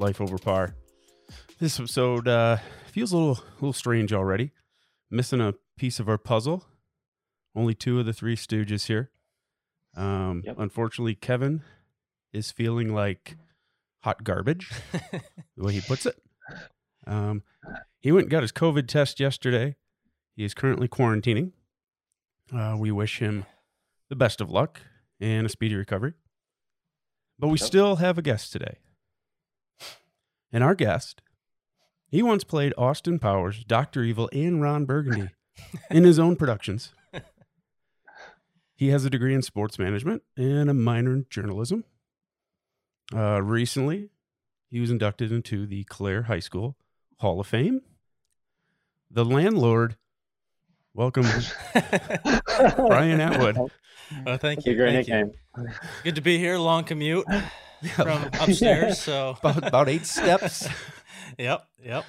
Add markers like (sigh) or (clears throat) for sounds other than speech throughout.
Life Over Par. This episode uh, feels a little, a little strange already. Missing a piece of our puzzle. Only two of the three stooges here. Um, Yep. Unfortunately, Kevin is feeling like hot garbage, (laughs) the way he puts it. Um, he went and got his COVID test yesterday. He is currently quarantining. Uh, we wish him the best of luck and a speedy recovery. But we Yep. still have a guest today. And our guest, he once played Austin Powers, Dr. Evil, and Ron Burgundy (laughs) in his own productions. He has a degree in sports management and a minor in journalism. Uh, recently, he was inducted into the Clare High School Hall of Fame. The landlord, welcome, (laughs) Brian Atwood. Oh, thank you. Your great thank you. Good to be here. Long commute from (laughs) upstairs. So, (laughs) about, about eight steps. (laughs) yep, yep.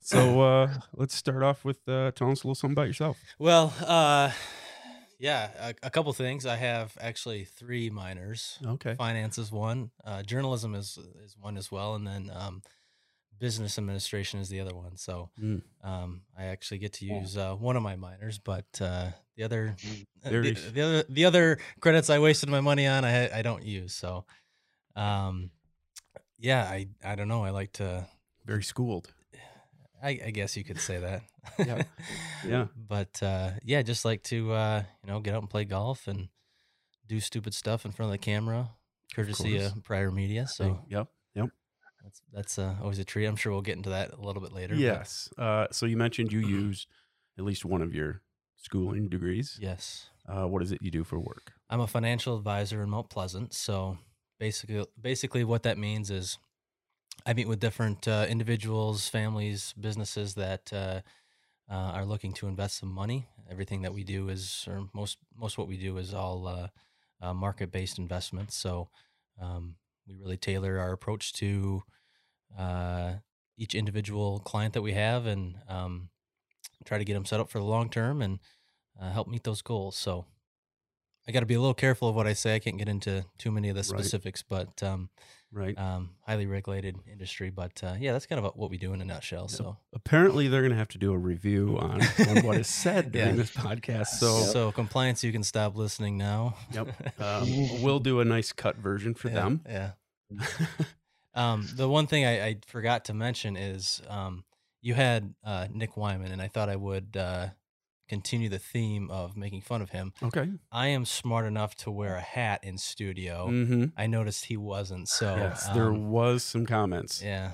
So uh, let's start off with uh, telling us a little something about yourself. Well, uh, yeah, a, a couple things. I have actually three minors. Okay. Finance is one. Uh, journalism is is one as well, and then um, business administration is the other one. So, Mm. um, I actually get to use uh, one of my minors, but uh, the other, the, the other, the other credits I wasted my money on, I I don't use. So, um, yeah, I I don't know. I like to. Very schooled. I, I guess you could say that. (laughs) Yeah. Yeah. But uh, yeah, just like to uh, you know get out and play golf and do stupid stuff in front of the camera, courtesy course. of Prior Media. So yep. Yep. that's that's uh, always a treat. I'm sure we'll get into that a little bit later. Yes. Uh, so you mentioned you use at least one of your schooling degrees. yes, Uh, what is it you do for work? I'm a financial advisor in Mount Pleasant. So basically, basically what that means is I meet with different uh, individuals, families, businesses that uh, uh, are looking to invest some money. Everything that we do is, or most most what we do is all uh, uh, market based investments. So um, we really tailor our approach to uh, each individual client that we have, and um, try to get them set up for the long term and help meet those goals. So I got to be a little careful of what I say. I can't get into too many of the Right. specifics, but um, Right. um, highly regulated industry. But uh, yeah, that's kind of what we do in a nutshell. Yep. So, Apparently, they're going to have to do a review (laughs) on, on what is said (laughs) during Yeah. this podcast. so, So, compliance, you can stop listening now. yep. (laughs) Um, we'll do a nice cut version for Yeah, them. Yeah. Um, the one thing I, I forgot to mention is um, you had uh, Nick Wyman, and I thought I would uh, continue the theme of making fun of him. okay. I am smart enough to wear a hat in studio. Mm-hmm. I noticed he wasn't. So yes, there um, was some comments. Yeah,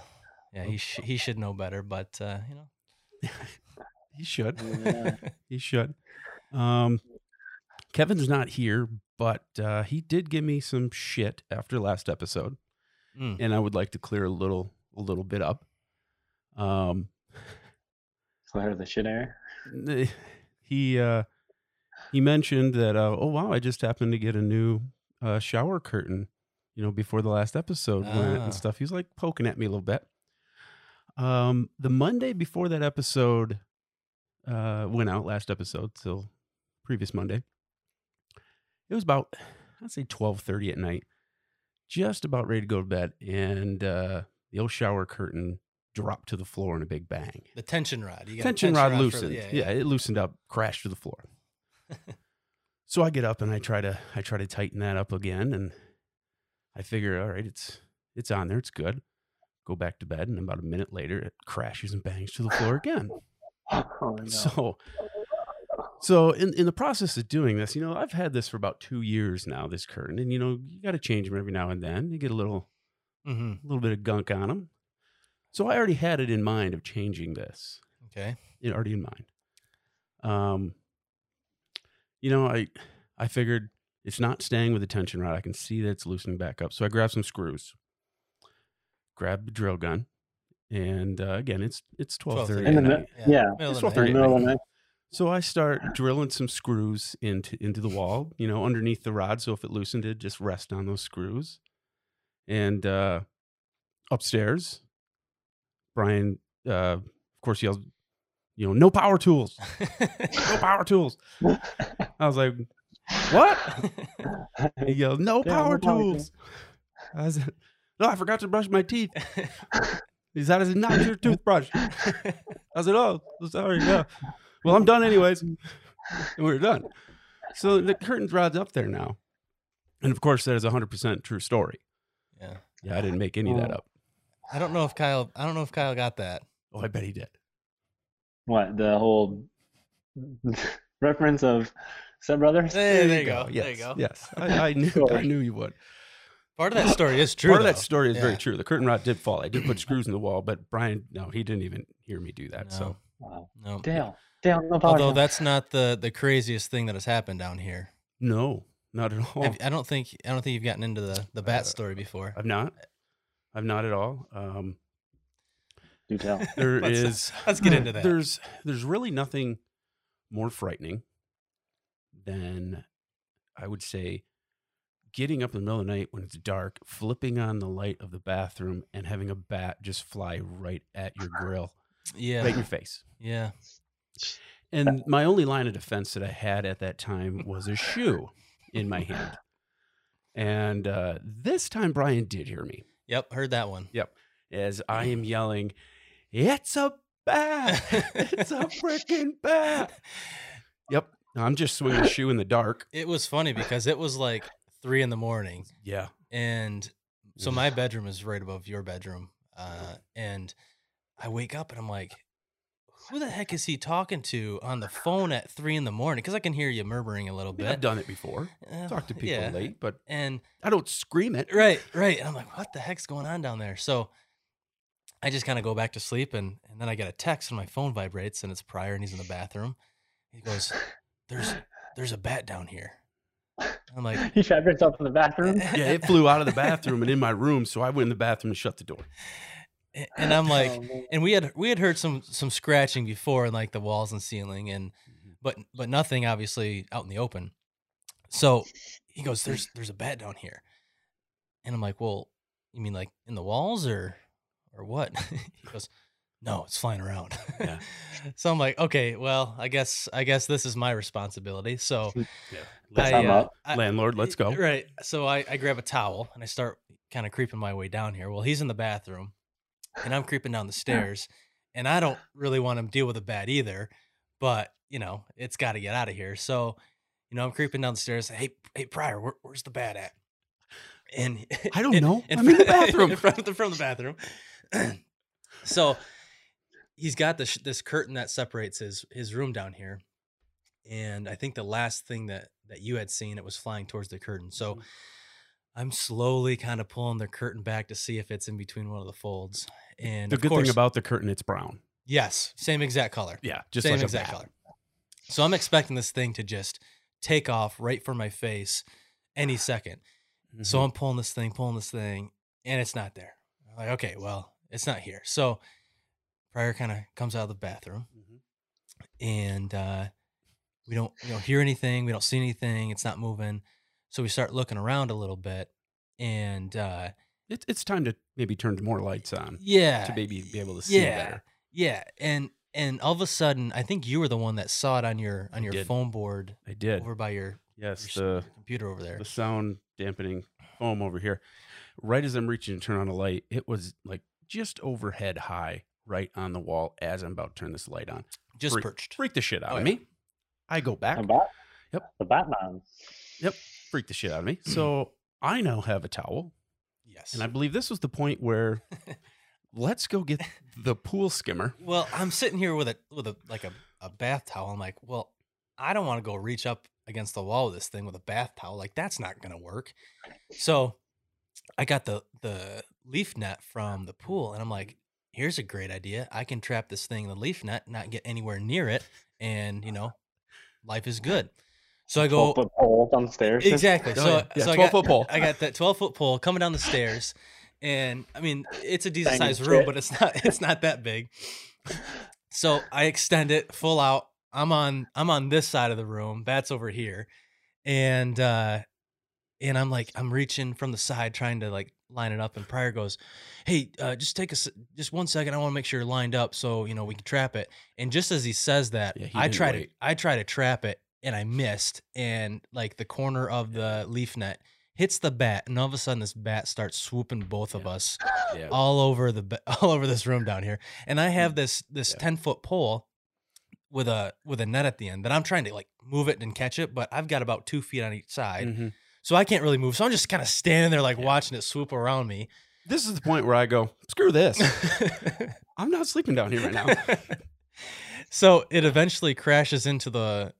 yeah, he sh- he should know better, but uh, you know, (laughs) He should. Yeah. (laughs) He should. Um, Kevin's not here, but uh, he did give me some shit after last episode, Mm. and I would like to clear a little a little bit up. Um, Clear the shit air. (laughs) he uh, he mentioned that uh, oh wow, I just happened to get a new uh, shower curtain, you know, before the last episode went Ah. and stuff. He was like poking at me a little bit. Um, the Monday before that episode uh, went out, last episode, so previous Monday. It was about I'd say twelve thirty at night, just about ready to go to bed, and uh, the old shower curtain dropped to the floor in a big bang. The tension rod. You got a Tension rod for the- loosened. yeah, it loosened up, crashed to the floor. (laughs) so I get up and I try to I try to tighten that up again, and I figure, all right, it's it's on there, it's good. Go back to bed, and about a minute later, it crashes and bangs to the floor again. Oh, no. So, so in in the process of doing this, you know, I've had this for about two years now. This curtain, and you know, you got to change them every now and then. You get a little hmm a little bit of gunk on them. So I already had it in mind of changing this. Okay. it already in mind. Um, you know, I I figured it's not staying with the tension rod. I can see that it's loosening back up. So I grabbed some screws, grabbed the drill gun, and uh, again, it's it's twelve 12:30 thirty. In the at mi- night, yeah. Middle It's 12:30 In night. the middle of the night. So I start drilling some screws into into the wall, you know, underneath the rod. So if it loosened, it just rest on those screws. And uh, upstairs, Brian, uh, of course, yells, "You know, no power tools, no (laughs) power tools." I was like, "What?" (laughs) He yelled, "No Yeah, power no power tools." I said, "No, I forgot to brush my teeth." He said, "I said, not your toothbrush." I said, "Oh, sorry, yeah." Well, I'm done anyways. And we're done. So the curtain rod's up there now. And of course, that is a 100% true story. yeah. Yeah, I didn't make any of that up. I don't know if Kyle. I don't know if Kyle got that. Oh, I bet he did. What the whole (laughs) reference of Step Brothers? Hey, there you go. Yes, There you go. Yes, I, (laughs) I knew. Sure. I knew you would. Part of that story is true. Part of that story is very true. The curtain rod did fall. I did put (clears throat) screws in the wall, but Brian, no, he didn't even hear me do that. So Wow. No. Dale, Dale, no power. Although that's not the the craziest thing that has happened down here. no, not at all. Have- I don't think I don't think you've gotten into the the bat Uh, story before. I've not. I've not at all. Um, Do tell. (laughs) there Let's- is. Let's get into (clears throat) that. There's there's really nothing more frightening than I would say getting up in the middle of the night when it's dark, flipping on the light of the bathroom and having a bat just fly right at your grill, Yeah. right in your face. Yeah. And my only line of defense that I had at that time was a shoe in my hand. And uh, this time Brian did hear me Yep. Heard that one. Yep. As (clears throat) I am yelling, It's a bat! It's a freaking (laughs) bat! Yep. I'm just swinging a shoe in the dark. It was funny because it was like three in the morning, Yeah. and so my bedroom is right above your bedroom, uh, and I wake up and I'm like, "Who the heck is he talking to on the phone at three in the morning?" Because I can hear you murmuring a little bit. mean, I've done it before. Uh, Talk to people yeah. late, but and I don't scream it. Right, right. And I'm like, what the heck's going on down there? So I just kind of go back to sleep and, and then I get a text and my phone vibrates and it's Pryor and he's in the bathroom. He goes, There's there's a bat down here. I'm like, He trapped himself in the bathroom. (laughs) Yeah, it flew out of the bathroom and in my room, so I went in the bathroom and shut the door. (laughs) and I'm like, Oh, and we had we had heard some some scratching before in like the walls and ceiling and but but nothing obviously out in the open. So he goes, "There's there's a bat down here," and I'm like, "Well, you mean like in the walls or or what?" (laughs) he goes, "No, it's flying around." Yeah. (laughs) so I'm like, "Okay, well, I guess I guess this is my responsibility." So Let's I, uh, up. I- Landlord, let's go. Right. So I, I grab a towel and I start kind of creeping my way down here. Well, he's in the bathroom and I'm creeping down the stairs and I don't really want to deal with a bat either, but you know, it's got to get out of here. So, you know, I'm creeping down the stairs. Hey, hey, Pryor, where, where's the bat at? And (laughs) I don't in- know. I'm in the (laughs) bathroom. in front of the, from the bathroom. (clears throat) so he's got this this curtain that separates his his room down here, and I think the last thing that that you had seen it was flying towards the curtain. So mm-hmm. I'm slowly kind of pulling the curtain back to see if it's in between one of the folds. And The good course, thing about the curtain, it's brown. yes, same exact color Yeah, just same like exact color. So I'm expecting this thing to just take off right for my face any second. So Mhm. I'm pulling this thing, pulling this thing, and it's not there. I'm like, okay, well, it's not here. So Pryor kind of comes out of the bathroom, Mhm. and uh, we don't we don't hear anything, we don't see anything, it's not moving. So we start looking around a little bit, and uh, It, it's time to maybe turn more lights on yeah, to maybe be able to see yeah, better. yeah, and and all of a sudden, I think you were the one that saw it on your on I your did. phone board I did. over by your, Yes, your, the computer over there. the sound dampening foam over here. Right as I'm reaching to turn on a light, it was like just overhead high, right on the wall as I'm about to turn this light on. Just freak- perched. Freak the shit out Oh, of yeah. me. I go back, The bat. Yep. The Batman. Freak the shit out of me. Mm-hmm. So I now have a towel, Yes. and I believe this was the point where (laughs) let's go get the pool skimmer. Well, I'm sitting here with a with a like a, a bath towel. I'm like, well, I don't want to go reach up against the wall with this thing with a bath towel. Like that's not gonna work. So I got the the leaf net from the pool, and I'm like, here's a great idea. I can trap this thing in the leaf net, not get anywhere near it, and you know, life is good. So I go Twelve foot pole downstairs. exactly. Oh, So, yeah. Yeah, so I 12 got, foot pole. I got that 12 foot pole coming down the stairs, and I mean it's a decent Banging sized room, shit. but it's not it's not that big. So I extend it full out. I'm on I'm on this side of the room. That's over here, and uh, and I'm like I'm reaching from the side trying to like line it up. And Pryor goes, "Hey, uh, just take a s- just one second. I want to make sure you're lined up so you know we can trap it." And just as he says that, Yeah, he I didn't try to. I try to trap it, and I missed. And like the corner of the leaf net hits the bat, and all of a sudden this bat starts swooping both of us Yeah. all over the (laughs) all over this room down here. And I have this this Yeah. ten foot pole with a with a net at the end that I'm trying to like move it and catch it, but I've got about two feet on each side, Mhm. so I can't really move. So I'm just kind of standing there like Yeah. watching it swoop around me. This is the point where I go, screw this. (laughs) I'm not sleeping down here right now. (laughs) so it eventually crashes into the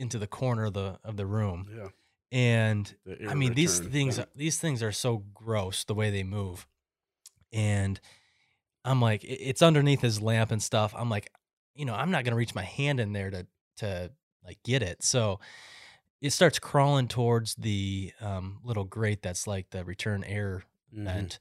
into the corner of the of the room, Yeah. and the I mean these things these things are so gross the way they move. And I'm like it's underneath his lamp and stuff. I'm like, you know, I'm not going to reach my hand in there to to like get it. So it starts crawling towards the um, little grate that's like the return air Mhm. vent.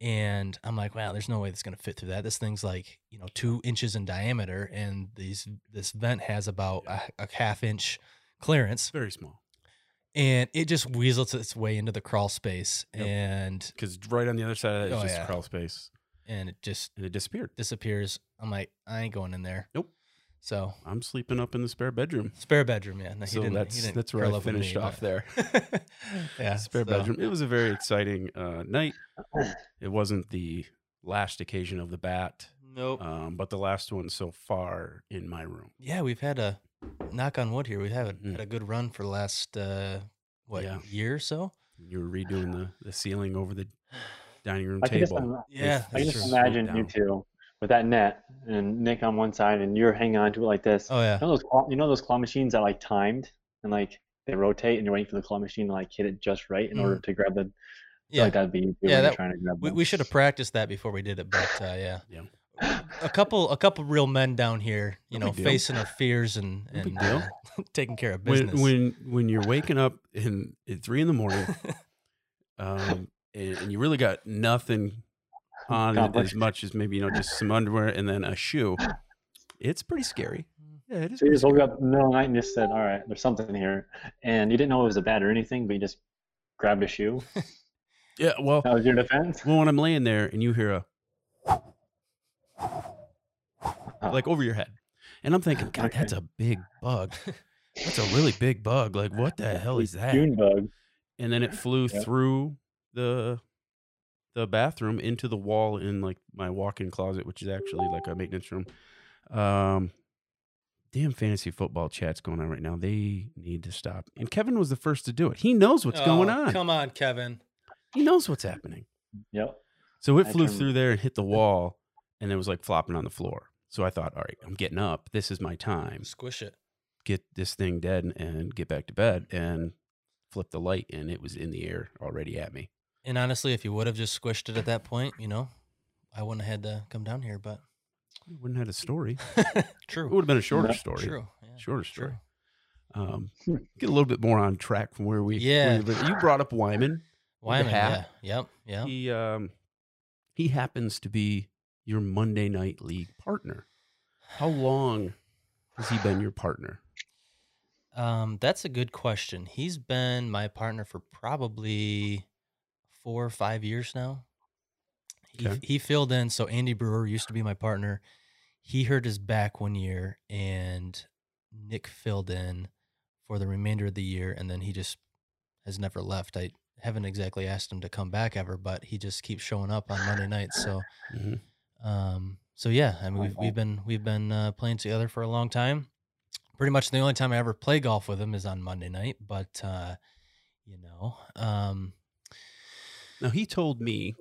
And I'm like, wow, there's no way that's gonna fit through that. This thing's like, you know, two inches in diameter, and these this vent has about a, a half inch clearance very small and it just weasels its way into the crawl space Yep. and because right on the other side of that is Oh, just yeah. crawl space, and it just and it disappeared. disappears i'm like i ain't going in there Nope. So I'm sleeping up in the spare bedroom. spare bedroom yeah no, he so didn't, he that's didn't that's where I finished me, off but- there. (laughs) (laughs) yeah spare so- bedroom. It was a very exciting uh, night. It wasn't the last occasion of the bat, nope um, but the last one so far in my room. yeah we've had a knock on wood here we've had a, Mhm. had a good run for the last uh what Yeah. year or so You were redoing the, the ceiling over the (sighs) dining room I can just, table. yeah I can just imagine you two with that net and Nick on one side and you're hanging on to it like this. oh yeah You know those claw, you know those claw machines that like timed and like they rotate and you're waiting for the claw machine to like hit it just right in order to grab the. I yeah like that'd be Yeah, when you're that- trying to grab. we, them. we should have practiced that before we did it but uh yeah (laughs) Yeah. a couple a couple real men down here you No know facing our fears and and uh, (laughs) taking care of When business when when you're waking up in at three in the morning, (laughs) um, and, and you really got nothing on as much as maybe you know just some underwear and then a shoe. It's pretty scary. Yeah, it is. So you just woke scary. up in the middle of the night and just said, "All right, there's something here," and you didn't know it was a bat or anything, but you just grabbed a shoe. (laughs) Yeah. Well, That was your defense. well, when I'm laying there and you hear a Oh. like over your head, and I'm thinking, God, Okay. that's a big bug. That's a really big bug. Like, what the (laughs) hell is that? June bug. and then it flew Yep. through the the bathroom into the wall in like my walk-in closet which is actually like a maintenance room. Um damn fantasy football chat's going on right now. They need to stop. And kevin was the first to do it. He knows what's going Oh, on. come on kevin. He knows what's happening. Yep. so it I flew turned- through there and hit the wall and it was like flopping on the floor. So i thought all right i'm getting up. This is my time. Squish it. Get this thing dead and get back to bed and flip the light and it was in the air already at me and honestly if you would have just squished it at that point you know i wouldn't have had to come down here but We wouldn't have had a story. (laughs) true It would have been a shorter No, story. true yeah, Shorter story. true Um, get a little bit more on track from where we. Yeah. where you brought up Wyman. Wyman, yeah yep Yeah. He um, he happens to be your Monday night league partner. How long has he been your partner? Um, that's a good question. He's been my partner for probably four or five years now. He, Okay. he filled in. So Andy Brewer used to be my partner. He hurt his back one year, and Nick filled in for the remainder of the year, and then he just has never left. I haven't exactly asked him to come back ever, but he just keeps showing up on Monday nights. So, Mhm. um, so yeah, I mean, we've, we've been we've been uh, playing together for a long time. Pretty much the only time I ever play golf with him is on Monday night, but uh, you know, um, Now he told me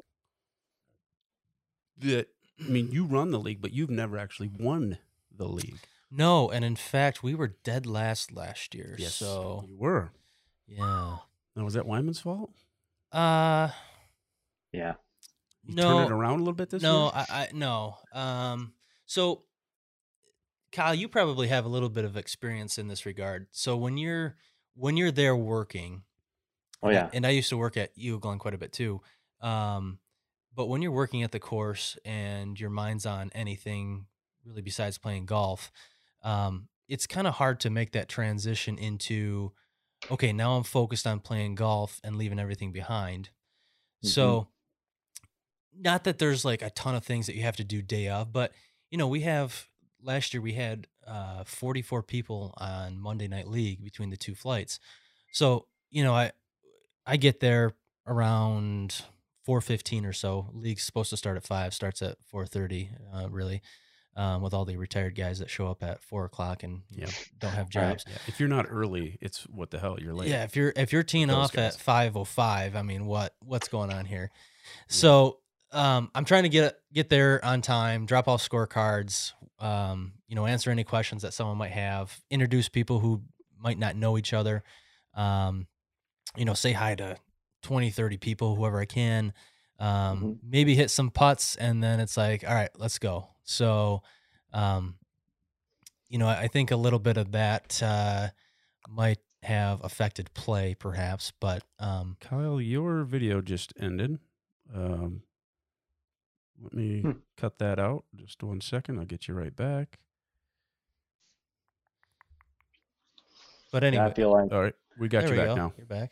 that I mean you run the league, but you've never actually won the league. no, and in fact, we were dead last last year. So you were. yeah, Now was that Wyman's fault? uh, Yeah. You No. turned it around a little bit this no, year. I, I no. Um, so Kyle, you probably have a little bit of experience in this regard. So when you're when you're there working, Oh and I- yeah. and I used to work at U Glen quite a bit too. Um, but when you're working at the course and your mind's on anything really besides playing golf, um, it's kind of hard to make that transition into okay, now I'm focused on playing golf and leaving everything behind. Mhm. So, not that there's like a ton of things that you have to do day of, but you know, we have last year we had uh, 44 people on Monday Night League between the two flights. So, you know, I I get there around 4:15 or so. League's supposed to start at five, starts at 4:30, uh, really, um, with all the retired guys that show up at four o'clock and you know, don't have Right. jobs. Yeah. If you're not early, it's what the hell you're late. Yeah, if you're if you're teeing off guys. at five oh five, I mean, what what's going on here? So um, I'm trying to get get there on time, drop off scorecards, um, you know, answer any questions that someone might have, introduce people who might not know each other, um, you know, say hi to 20, 30 people, whoever I can, um, Mhm. maybe hit some putts, and then it's like, all right, let's go. So, um, you know, I I think a little bit of that uh, might have affected play, perhaps, but um, Kyle, your video just ended. Um, let me Hmm. cut that out. Just one second. I'll get you right back. but Yeah, anyway, I feel like All right. We got there you we back go. now. You're back.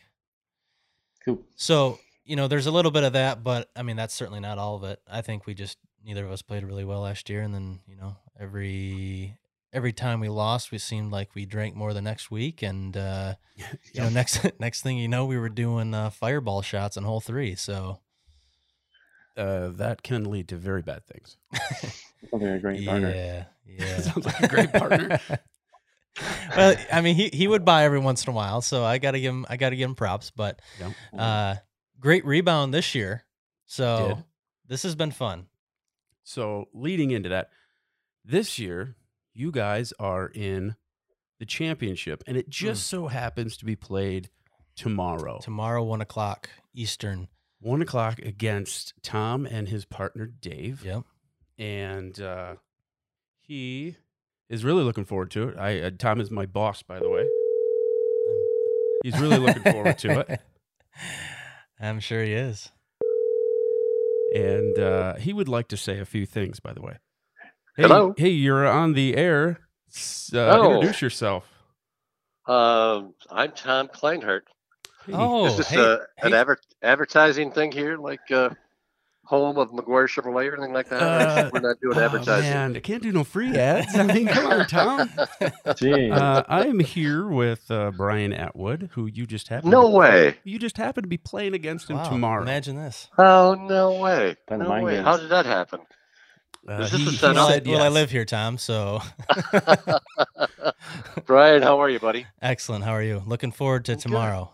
Cool. So, you know, there's a little bit of that, but I mean, that's certainly not all of it. I think we just neither of us played really well last year, and then you know, every every time we lost, we seemed like we drank more the next week, and uh, (laughs) you know, next (laughs) next thing you know, we were doing uh, fireball shots in hole three. So, Uh, that can lead to very bad things. (laughs) Sounds like a great partner. yeah, yeah, Sounds like a great partner. (laughs) well, I mean, he he would buy every once in a while, so I gotta give him I gotta give him props. But uh, great rebound this year, so Did. this has been fun. So leading into that, this year you guys are in the championship, and it just so happens to be played tomorrow, Tomorrow, one o'clock Eastern. one o'clock against Tom and his partner Dave. Yep. and uh, he is really looking forward to it. I uh, Tom is my boss, by the way. He's really looking forward to it, (laughs) I'm sure he is. and uh, he would like to say a few things. By the way, hey, Hello? hey, you're on the air. Uh, Oh. Introduce yourself. Um, I'm Tom Kleinhardt. Hey. Oh, Is this hey, uh, an adver- advertising thing here, like uh, home of McGuire Chevrolet or anything like that? Uh, We're not doing Oh, advertising. man, I can't do no free ads. I mean, come on, (laughs) Tom. Gee. Uh, I'm here with uh, Brian Atwood, who you just happened. no to, way. You just happen to be playing against him Wow, tomorrow. Imagine this. Oh, no way. Playing No way. games. How did that happen? Uh, Is this he, a he setup? Well, I, well, I live here, Tom. So (laughs) Brian, how are you, buddy? excellent. How are you? Looking forward to I'm good.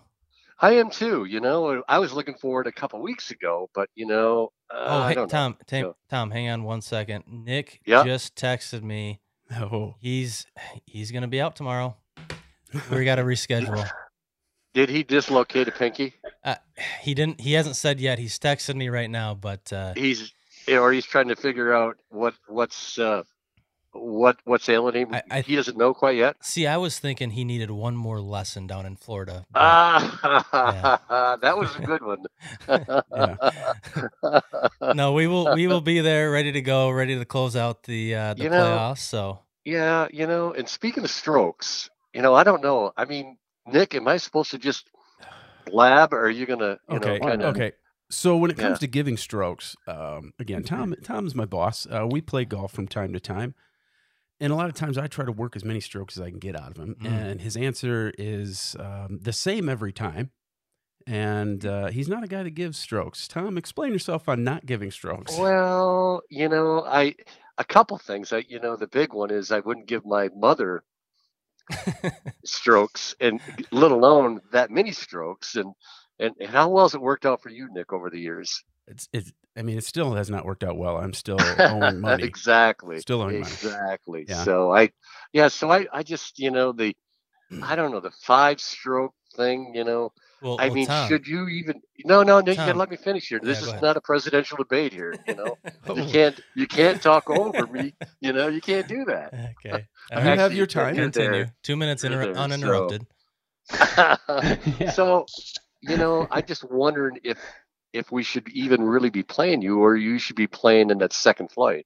Tomorrow. I am too. You know, I was looking forward a couple weeks ago, but you know, uh, oh, I hey, don't know. Tom, Tom, Go. Tom, hang on one second. Nick Yeah? just texted me. Oh, He's he's gonna be out tomorrow. (laughs) We got to reschedule. Did he dislocate a pinky? Uh, he didn't. He hasn't said yet. He's texting me right now, but uh, He's or he's trying to figure out what what's uh, what what's ailing him. I- I- he doesn't know quite yet. see, I was thinking he needed one more lesson down in Florida. but- Ah, (laughs) that was a good one. (laughs) (laughs) no, we will we will be there, ready to go, ready to close out the uh, the You know, playoffs. So yeah, you know, and speaking of strokes, you know, I don't know. I mean, Nick, am I supposed to just blab, or are you gonna, you okay, know, kind of? okay. So when it comes Yeah. to giving strokes, um, again, Tom Tom's my boss. Uh, we play golf from time to time, and a lot of times I try to work as many strokes as I can get out of him, Mm. and his answer is um, the same every time. And uh, he's not a guy that gives strokes. Tom, explain yourself on not giving strokes. Well, you know, I a couple things. I, you know, the big one is I wouldn't give my mother (laughs) strokes, and let alone that many strokes. And and, and how well has it worked out for you, Nick, over the years? It's, it's. I mean, it still has not worked out well. I'm still owing (laughs) money. exactly. Still owing money. Exactly. Yeah. So I, yeah. So I, I just, you know, the, I don't know, the five stroke thing. You know, well, I well, mean, Tom, should you even? No, no, no. You Tom. gotta let me finish here. This Yeah, is not a presidential debate here. You know, (laughs) you Oh. can't, you can't talk over me. (laughs) You know, you can't do that. Okay, You All have your time. You're continue. there. Two minutes inter- there, so- uninterrupted. yeah. so, you know, I just wondered if if we should even really be playing you, or you should be playing in that second flight.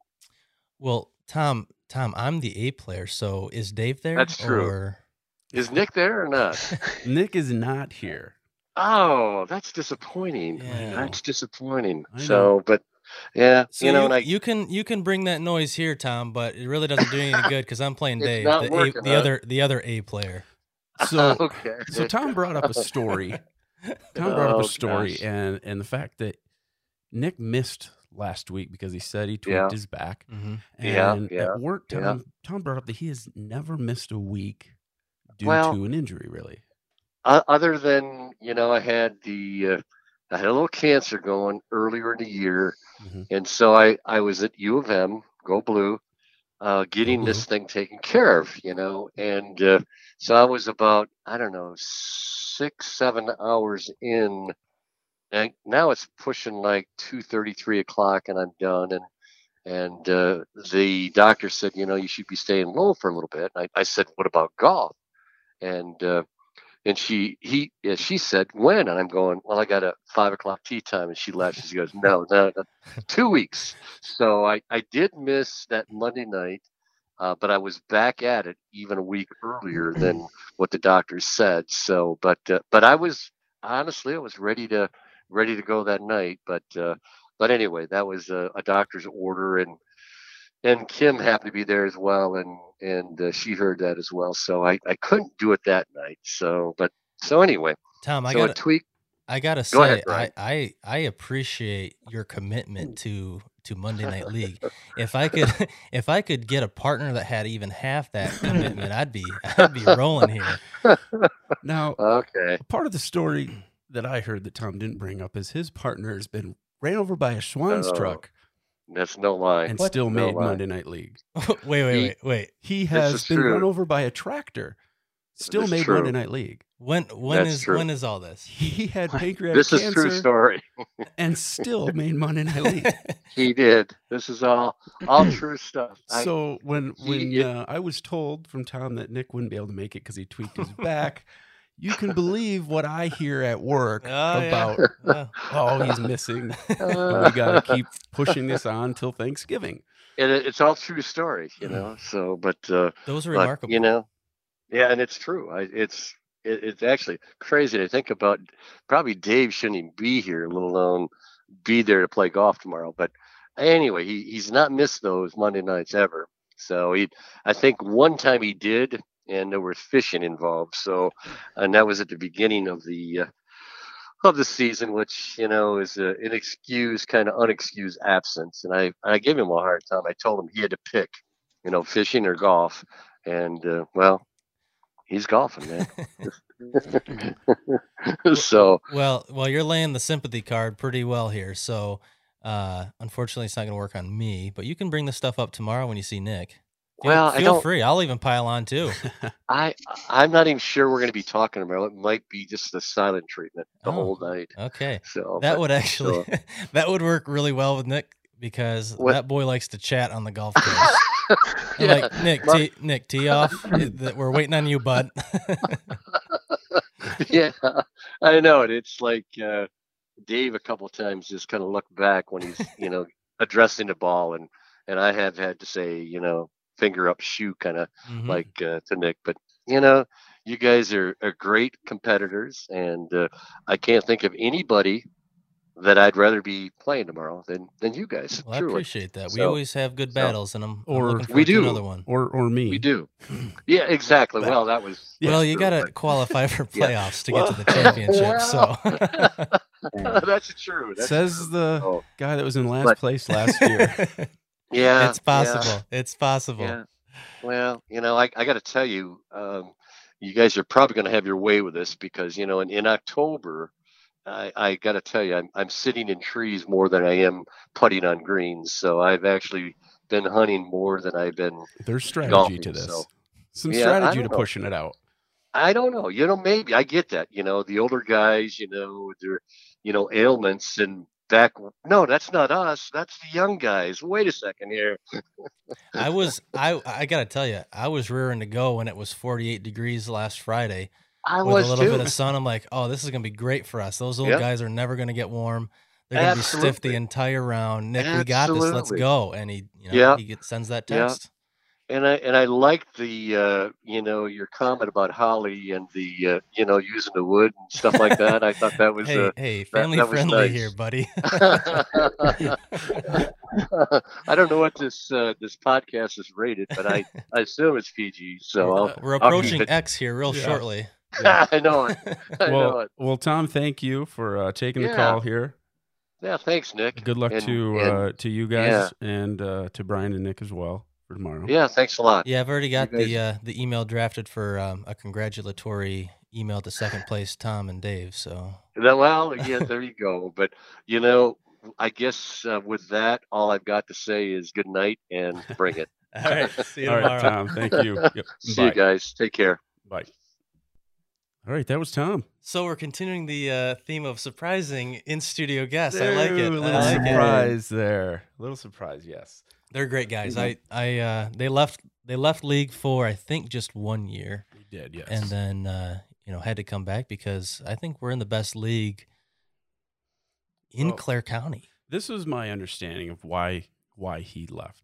Well, Tom, Tom, I'm the A player, so is Dave there? That's true. Or... Is Nick there or not? (laughs) Nick is not here. Oh, that's disappointing. Yeah. That's disappointing. So, but yeah, So you know, you, and I, you can you can bring that noise here, Tom, but it really doesn't do you any good because I'm playing (laughs) Dave, not the, a, working, the huh? other the other A player. (laughs) So, okay. so Tom brought up a story. (laughs) Tom brought up Oh, a story, gosh. and and the fact that Nick missed last week because he said he tweaked Yeah. his back. hmm And yeah, at work, Tom, yeah. Tom brought up that he has never missed a week due Well- to an injury, really. O- other than you know, I had the uh, I had a little cancer going earlier in the year, Mhm. and so I I was at U of M, go blue, uh, getting this thing taken care of, you know, and uh, so I was about I don't know six seven hours in, and now it's pushing like two thirty three o'clock, and I'm done, and and uh, the doctor said, you know, you should be staying low for a little bit. I, I said, what about golf? And uh, and she he yeah, she said when? And i'm going well i got a five o'clock tee time. And she laughs. And she goes no no, no two weeks. So i i did miss that monday night uh, but i was back at it even a week earlier than what the doctors said. So but uh, but i was honestly i was ready to ready to go that night. But uh but anyway that was a, a doctor's order and and Kim happened to be there as well, and and uh, she heard that as well. So I, I couldn't do it that night. So but so anyway, Tom, I so a got tweak. I gotta Go say, ahead, I, I I appreciate your commitment to to Monday Night League. (laughs) If I could (laughs) if I could get a partner that had even half that (laughs) commitment, I'd be I'd be rolling here. Now, Okay. part of the story that I heard that Tom didn't bring up is his partner has been ran over by a Schwan's Oh, truck That's no lie. and What? still No made lie. Monday Night League. (laughs) wait, wait, He- wait, wait. He has is been run over by a tractor, still This made true. Monday Night League. When when That's is true. when is all this? He had (laughs) pancreatic This is cancer true story. (laughs) and still made Monday Night League. He did. This is all all (clears throat) true stuff. I, So when when He- uh, I was told from Tom that Nick wouldn't be able to make it because he tweaked his back, you can believe what I hear at work Oh, about. (laughs) Yeah. Oh, he's missing. (laughs) uh, we got to keep pushing this on till Thanksgiving. and it, it's all true story, you know. So, but uh, Those are but, remarkable. you know, yeah, and it's true. I, it's it, it's actually crazy to think about. Probably Dave shouldn't even be here, let alone be there to play golf tomorrow. But anyway, he, he's not missed those Monday nights ever. So he, I think one time he did, and there was fishing involved. So, and that was at the beginning of the uh, of the season, which you know is a, an excuse, kind of unexcused absence. And I I gave him a hard time. I told him he had to pick, you know, fishing or golf, and uh, well, he's golfing, man. (laughs) (laughs) so Well, well, you're laying the sympathy card pretty well here. So, uh, unfortunately, it's not going to work on me. But you can bring this stuff up tomorrow when you see Nick. Feel, Well, I feel don't- free. I'll even pile on too. (laughs) I I'm not even sure we're going to be talking about. It might be just the silent treatment the Oh. whole night. Okay, So that but- would actually so- (laughs) that would work really well with Nick because What- that boy likes to chat on the golf (laughs) course. Yeah, like Nick, my- tee, Nick, tee off. We're waiting on you, bud. yeah, I know it. It's like uh, Dave a couple times just kind of looked back when he's you know addressing the ball, and and I have had to say you know finger up shoe kind of Mhm. like uh, to Nick, but you know you guys are, are great competitors, and uh, I can't think of anybody that I'd rather be playing tomorrow than than you guys. well, I appreciate that. We always have good so- battles, and I'm, I'm Or- We do. another one. or or me. We do. (clears throat) Yeah, exactly. That- Well, that was. Yeah, well, you got to qualify for (laughs) Yeah. playoffs to get to the Well- championship. So, (laughs) that's true. That's (laughs) Says true. the Oh, guy that was in last But- place last year. Yeah, it's possible. It's possible. Yeah. Well, you know, I, I got to tell you, um, you guys are probably going to have your way with this because you know, in, in October, I, I got to tell you, I'm I'm sitting in trees more than I am putting on greens. So I've actually been hunting more than I've been. There's strategy Golfing, to this. so- Some Yeah, strategy to know. pushing it out. I don't know. You know, maybe I get that. You know, the older guys, you know, their, you know, ailments and back. No, that's not us. That's the young guys. Wait a second here. I was I I gotta tell you, I was rearing to go when it was 48 degrees last Friday I with was a little too. bit of sun. I'm like, oh, this is gonna be great for us. Those little Yeah. guys are never gonna get warm. They're gonna be stiff the entire round. Nick, we got this. Let's go. And he, you know, Yeah. he gets, sends that text. And I and I liked the uh, you know your comment about Holly and the uh, you know using the wood and stuff like that. I thought that was (laughs) Hey, uh, hey, family that was friendly nice. here, buddy. (laughs) (laughs) I don't know what this uh, this podcast is rated, but I, I assume it's PG. So we're, I'll, uh, we're I'll approaching X here real Yeah. shortly. I know it. I know well, it. well, Tom, thank you for uh, taking the call here. Yeah, thanks, Nick. Good luck And- to and- uh, to you guys and uh, to Brian and Nick as well for tomorrow. yeah, thanks a lot. Yeah, I've already got guys- the uh, the email drafted for um, a congratulatory email to second place Tom and Dave. So That- Well, yeah, there you go. But you know, I guess uh, with that, all I've got to say is good night and bring it. (laughs) all right, see you All right, tomorrow. Tom. Thank you. (laughs) Yep. See Bye. you guys. Take care. Bye. All right, that was Tom. So we're continuing the uh, theme of surprising in studio guests. I like it. A little I like it. surprise there. A little surprise, yes. They're great guys. I I uh, they left they left league for I think just one year, We did, yes. and then uh, you know had to come back because I think we're in the best league in Well, Clare County. this was my understanding of why why he left.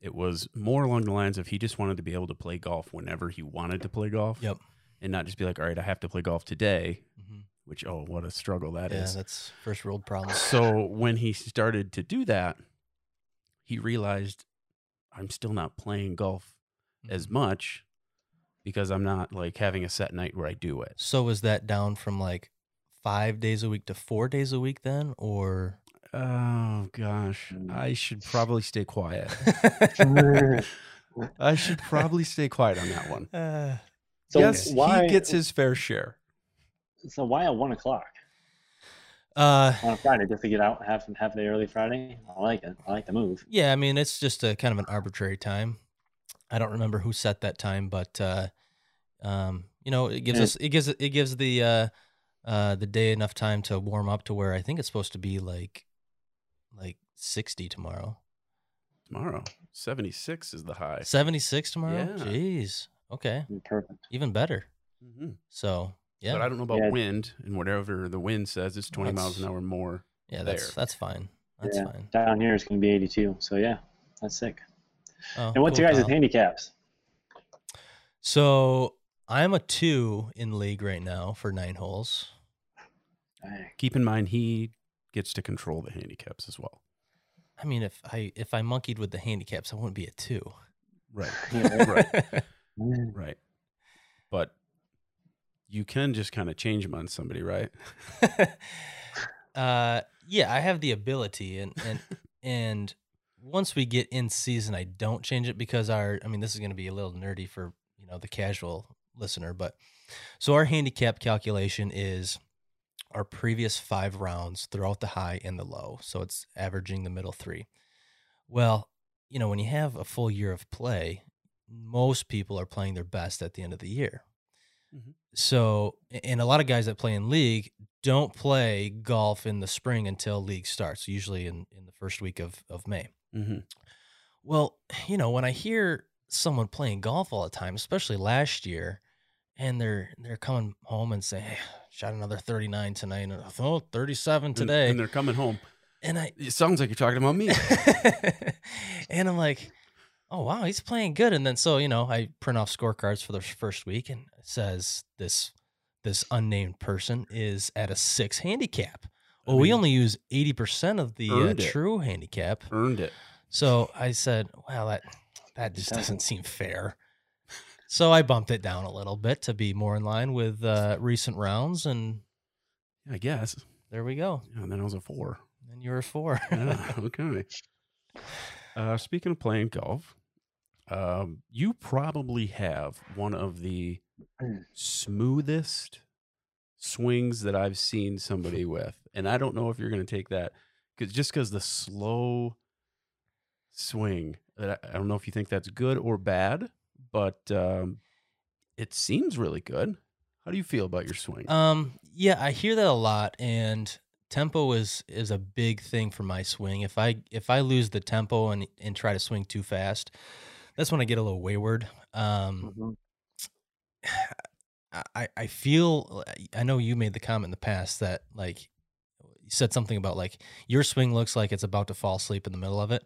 It was more along the lines of he just wanted to be able to play golf whenever he wanted to play golf. Yep. And not just be like, all right, I have to play golf today, Mhm. which oh, what a struggle that is. yeah, that's first world problems. so when he started to do that, he realized I'm still not playing golf as Mhm. much because I'm not like having a set night where I do it. So was that down from like five days a week to four days a week then, or? Oh gosh, Mm. I should probably stay quiet. (laughs) I should probably stay quiet on that one. Uh, (sighs) So yes, why he gets his fair share. So why at one o'clock uh, on a Friday just to get out half half the early Friday? I like it. I like the move. yeah, I mean it's just a kind of an arbitrary time. I don't remember who set that time, but uh, um, you know, it gives Yeah. us it gives it gives the uh, uh, the day enough time to warm up to where I think it's supposed to be like like sixty tomorrow, Tomorrow, 76 is the high. seventy six tomorrow. Yeah. Jeez, okay, Perfect. even better. Mhm. So yeah, But I don't know about Yeah. wind and whatever the wind says, it's 20 miles an hour more. yeah, that's there. that's fine. That's yeah. fine. Down here it's gonna be 82. So yeah, that's sick. Oh, And what's cool, your guys' Kyle. handicaps? So I'm a two in league right now for nine holes. Dang. Keep in mind, he gets to control the handicaps as well. I mean, if I if I monkeyed with the handicaps, I wouldn't be a two. Right. (laughs) Right. Right. (laughs) But you can just kind of change them on somebody, right? (laughs) uh, yeah, I have the ability, and and (laughs) and once we get in season, I don't change it because our. I mean, this is going to be a little nerdy for you know the casual listener, but so our handicap calculation is our previous five rounds throughout the high and the low. So it's averaging the middle three. Well, you know, when you have a full year of play, most people are playing their best at the end of the year. Mhm. So, and a lot of guys that play in league don't play golf in the spring until league starts, usually in, in the first week of, of May. Mm-hmm. Well, (sighs) you know, when I hear someone playing golf all the time, especially last year, and they're they're coming home and say, hey, shot another 39 tonight, and oh, 37 today. And, and they're coming home. And I It sounds like you're talking about me. (laughs) and I'm like, oh wow, he's playing good. And then so you know, I print off scorecards for the first week, and it says this this unnamed person is at a six handicap. I Well, we only use eighty percent of the uh, true handicap. earned it. So I said, well, that that just doesn't. seem fair. So I bumped it down a little bit to be more in line with uh, recent rounds, and I guess. there we go. Yeah, and then I was a four. And you were four. Yeah, okay. (laughs) Uh, speaking of playing golf, um, you probably have one of the smoothest swings that I've seen somebody with, and I don't know if you're going to take that because just because the slow swing, I I don't know if you think that's good or bad, but um, it seems really good. How do you feel about your swing? Um, yeah, I hear that a lot, and tempo is is a big thing for my swing. If I if I lose the tempo and and try to swing too fast, that's when I get a little wayward. Um, Mhm. I I feel I know you made the comment in the past that like you said something about like your swing looks like it's about to fall asleep in the middle of it.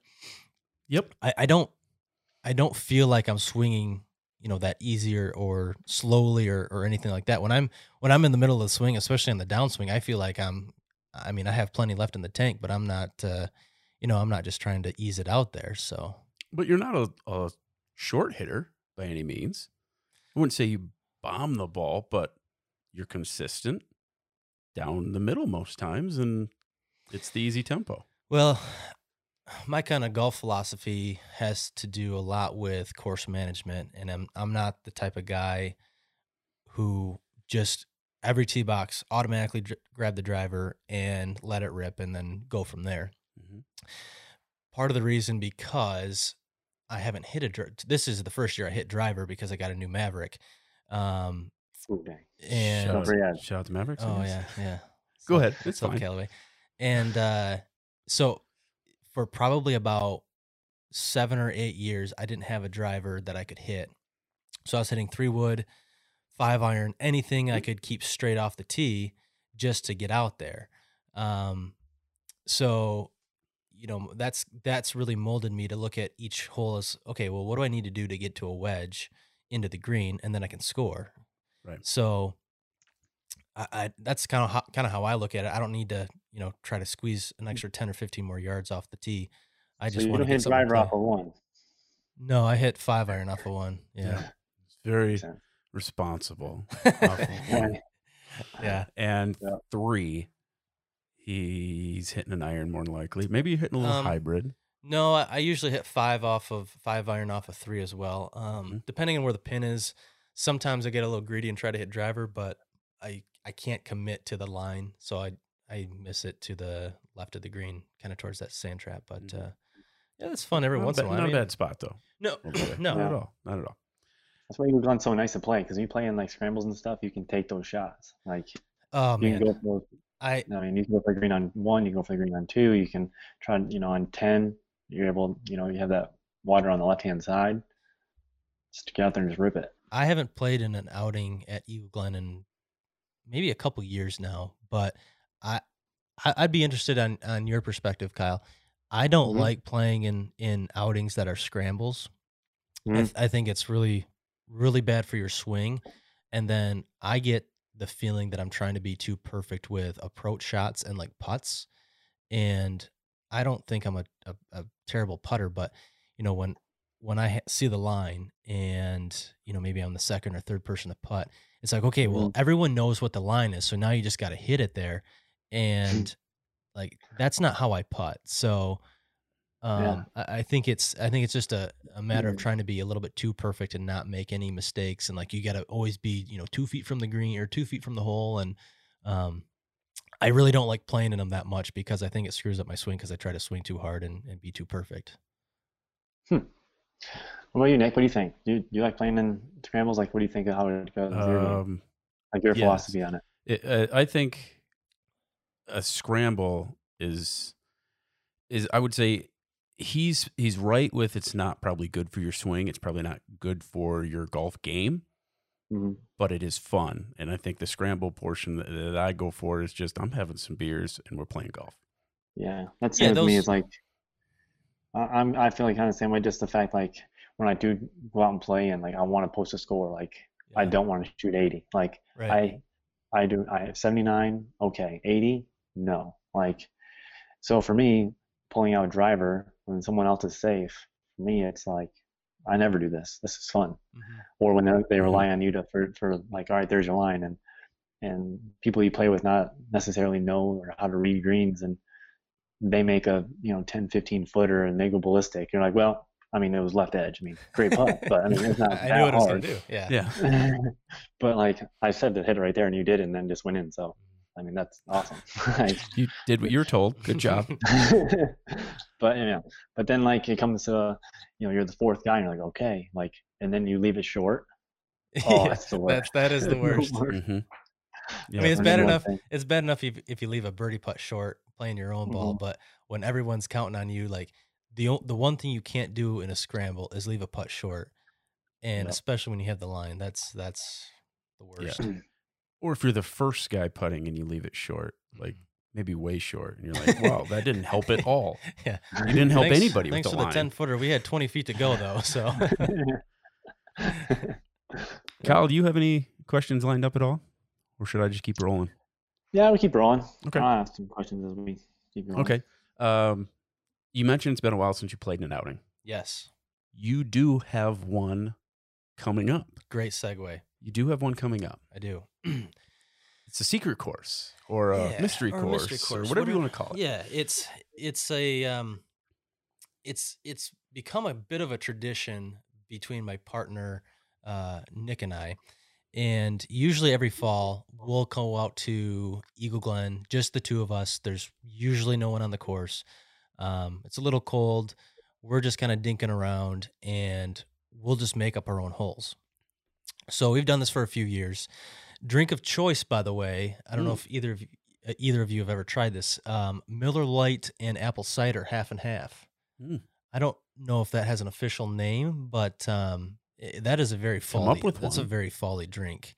Yep. I, I don't I don't feel like I'm swinging, you know, that easier or slowly or, or anything like that. When I'm when I'm in the middle of the swing, especially in the downswing, I feel like I'm I mean, I have plenty left in the tank, but I'm not uh, you know, I'm not just trying to ease it out there. So But you're not a, a short hitter by any means. I wouldn't say you bomb the ball, but you're consistent down the middle most times, and it's the easy tempo. Well, my kind of golf philosophy has to do a lot with course management, and I'm I'm not the type of guy who just every tee box automatically dr- grab the driver and let it rip and then go from there. Mhm. Part of the reason because I haven't hit a dri- this is the first year I hit driver because I got a new Mavrik. Um, Ooh, dang. and shout, Don't shout out to Mavriks. Oh guess. yeah, yeah. Go So- ahead. It's so fine. Callaway. And uh, so for probably about seven or eight years, I didn't have a driver that I could hit. So I was hitting three wood, five iron, anything I could keep straight off the tee just to get out there. Um, so you know that's that's really molded me to look at each hole as okay. Well, what do I need to do to get to a wedge into the green, and then I can score. Right. So I, I that's kind of how, kind of how I look at it. I don't need to, you know, try to squeeze an mm. extra ten or fifteen more yards off the tee. I So just you want to don't get hit something driver off play. of one. No, I hit five iron off of one. (laughs) Yeah, It's very responsible. off of (laughs) one. yeah. (laughs) And Yeah. three, he's hitting an iron more than likely. Maybe you're hitting a little Um, hybrid. No, I, I usually hit five off of five iron off of three as well. Um, Mhm. depending on where the pin is, sometimes I get a little greedy and try to hit driver, but I I can't commit to the line, so I I miss it to the left of the green, kind of towards that sand trap. But Mhm. uh, yeah, it's fun every not once a in a bad, while. Not I a mean, bad spot though. no, over (clears throat) no, not at all. Not at all. That's why Eagle Glen's so nice to play because you play in like scrambles and stuff, you can take those shots. Like Oh you man, can go for those. I I mean, you can go for the green on one, you can go for the green on two. You can try, you know, on ten, you're able, you know, you have that water on the left hand side. Just get out there and just rip it. I haven't played in an outing at Eagle Glen in maybe a couple years now, but I I- I'd be interested on on your perspective, Kyle. I don't Mhm. like playing in in outings that are scrambles. I, Mhm. th- I think it's really really bad for your swing, and then I get the feeling that I'm trying to be too perfect with approach shots and like putts, and I don't think I'm a, a, a terrible putter, but you know when when I ha- see the line and you know maybe I'm the second or third person to putt, it's like okay, well mm-hmm. everyone knows what the line is, so now you just got to hit it there, (laughs) and like that's not how I putt. So um, Yeah. I, I think it's I think it's just a, a matter of Mm. trying to be a little bit too perfect and not make any mistakes, and like you got to always be you know two feet from the green or two feet from the hole, and um, I really don't like playing in them that much because I think it screws up my swing because I try to swing too hard and, and be too perfect. Hmm. What about you, Nick? What do you think? Do you, do you like playing in scrambles? Like, what do you think of how it goes? with your game? Um, like your yes. philosophy on it? it, uh, I think a scramble is is I would say he's he's right with it's not probably good for your swing. It's probably not good for your golf game, Mhm. but it is fun. And I think the scramble portion that, that I go for is just I'm having some beers and we're playing golf. Yeah, that's Yeah, same with me. those- It's like I, I'm I feel like kind of the same way. Just the fact like when I do go out and play and like I want to post a score, like I don't want to shoot 80. Like Right. I I do I have 79, okay, 80, no. Like so for me, pulling out a driver when someone else is safe, for me it's like I never do this. This is fun. Mhm. Or when they they Mhm. rely on you to for for like, all right, there's your line and and people you play with not necessarily know or how to read greens and they make a you know 10 15 footer and they go ballistic you're like well i mean it was left edge i mean great putt but i mean it's not (laughs) I that knew what I was hard gonna do. Yeah. Yeah. (laughs) (laughs) but like i said to hit it right there and you did and then just went in so i mean that's awesome (laughs) Like, (laughs) You did what you were told. Good job. (laughs) but you know but then like it comes to uh, you know you're the fourth guy and you're like okay like and then you leave it short oh Yeah, that's the that's worst that is the worst. hmm I mean, it's bad enough. thinks- It's bad enough if if you leave a birdie putt short playing your own ball, Mhm. but when everyone's counting on you, like the o- the one thing you can't do in a scramble is leave a putt short, and Yep. especially when you have the line, that's that's the worst. (clears throat) Or if you're the first guy putting and you leave it short, like maybe way short, and you're like, (laughs) "Wow, that didn't help at all." Yeah. You didn't help Thanks- anybody Thanks with for the the ten footer. We had twenty feet to go though, so (laughs) Kyle, do you have any questions lined up at all, or should I just keep rolling? yeah, we keep rolling. Okay. I'll ask some questions as we keep going. Okay. Um, you mentioned it's been a while since you played in an outing. yes, You do have one coming up. great segue. You do have one coming up. I do. (clears throat) It's a secret course or a Yeah, mystery, or a course, mystery or course, whatever you want to call it. Yeah, it's it's a um, it's it's become a bit of a tradition between my partner uh, Nick and I, and usually every fall we'll go out to Eagle Glen, just the two of us. There's usually no one on the course. Um, it's a little cold. We're just kind of dinking around, and we'll just make up our own holes. So we've done this for a few years. Drink of choice, by the way. I don't know Mm. if either of you, uh, either of you have ever tried this. Um, Miller Lite and apple cider, half and half. Mm. I don't know if that has an official name, but um, that is a very Come folly. up with that's a very folly drink.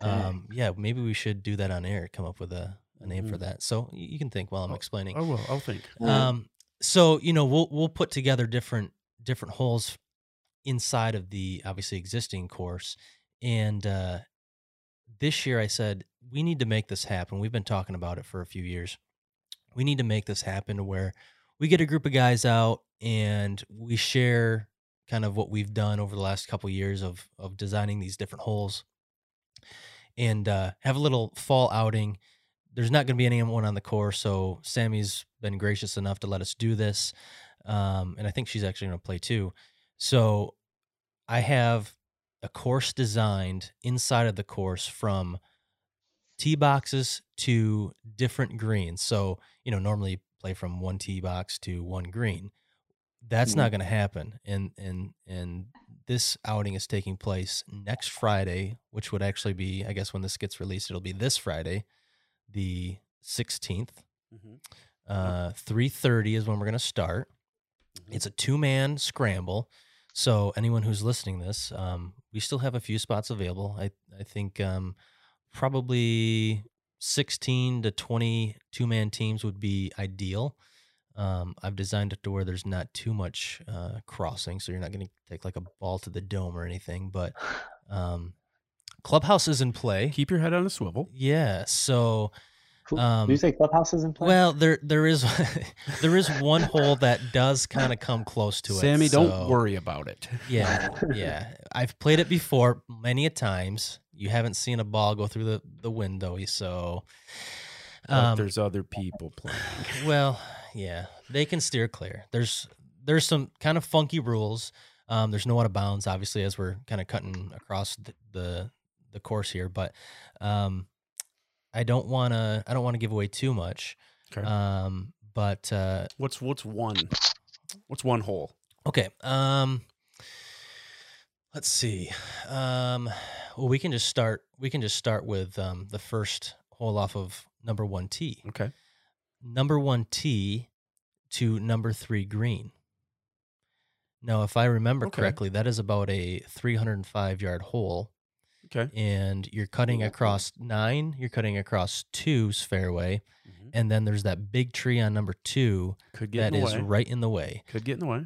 Um, yeah, maybe we should do that on air. Come up with a, a name for Mhm. that. So you can think while I'm Oh, explaining. I will. I'll think. Um, so you know, we'll we'll put together different different holes inside of the obviously existing course, and uh, this year I said we need to make this happen. We've been talking about it for a few years. We need to make this happen to where we get a group of guys out and we share kind of what we've done over the last couple years of of designing these different holes, and uh, have a little fall outing there's not going to be anyone on the course, so Sammy's been gracious enough to let us do this, um, and I think she's actually going to play too. So I have a course designed inside of the course from tee boxes to different greens. So you know, normally play from one tee box to one green. That's not going to happen, and and and this outing is taking place next Friday, which would actually be, I guess, when this gets released, it'll be this Friday the 16th. Mhm. Uh, 3:30 is when we're going to start. Mhm. It's a two-man scramble. So anyone who's listening this, um, we still have a few spots available. I I think um, probably 16 to 20 two-man teams would be ideal. Um, I've designed it to where there's not too much uh, crossing, so you're not going to take like a ball to the dome or anything. But (sighs) um, clubhouse is in play. Keep your head on a swivel. Yeah. So Cool. um, Did you say clubhouse is in play? well, there there is (laughs) there is one hole that does kind of come close to it. Sammy, don't worry about it. Yeah, (laughs) yeah. I've played it before many a times. You haven't seen a ball go through the the window, so um, there's other people playing. (laughs) well, yeah, they can steer clear. There's there's some kind of funky rules. Um, there's no out of bounds, obviously, as we're kind of cutting across the the, the course here. But um, I don't want to I don't want to give away too much. Okay. Um, but uh, what's what's one? What's one hole? okay. Um, let's see. Um, well, we can just start. We can just start with um, the first hole off of number one tee. Okay. number one tee to number three green. Now, if I remember Okay. correctly, that is about a 305 yard hole, Okay. and you're cutting across nine, you're cutting across two's fairway, Mhm. and then there's that big tree on number two Could get that in the is way. right in the way. Could get in the way.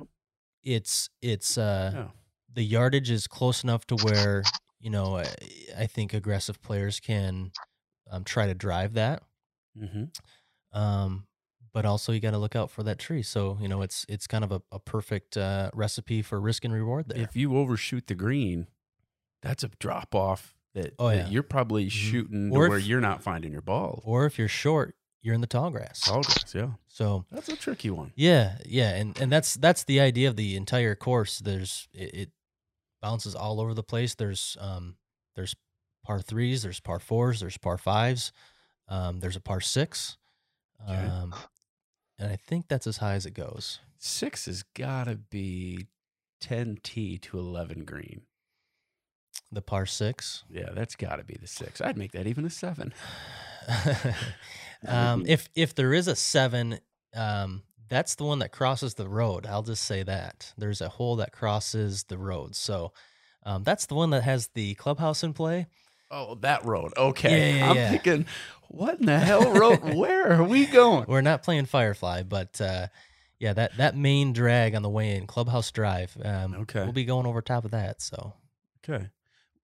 It's it's uh Yeah. the yardage is close enough to where you know I, I think aggressive players can um, try to drive that. Mm-hmm. um, but also you got to look out for that tree. So you know it's it's kind of a, a perfect uh, recipe for risk and reward there. If you overshoot the green, that's a drop off that, Oh, that you're probably Mhm. shooting to Or where if- you're not finding your ball. or if you're short, you're in the tall grass. Tall grass, yeah. So That's a tricky one. yeah, yeah, and and that's that's the idea of the entire course. There's it, it bounces all over the place. There's um there's par threes, there's par fours, there's par fives, um, there's a par six, Okay. um, and I think that's as high as it goes. Six has got to be 10 T to 11 green. The par six. Yeah, that's got to be the six. I'd make that even a seven. (laughs) um, if if there is a seven, um, that's the one that crosses the road. I'll just say that there's a hole that crosses the road. So um, that's the one that has the clubhouse in play. Oh, that road. Okay. Yeah, yeah, I'm yeah. thinking, what in the hell road? (laughs) Where are we going? We're not playing Firefly, but uh, yeah, that that main drag on the way in, Clubhouse Drive. Um, Okay. we'll be going over top of that. So, Okay.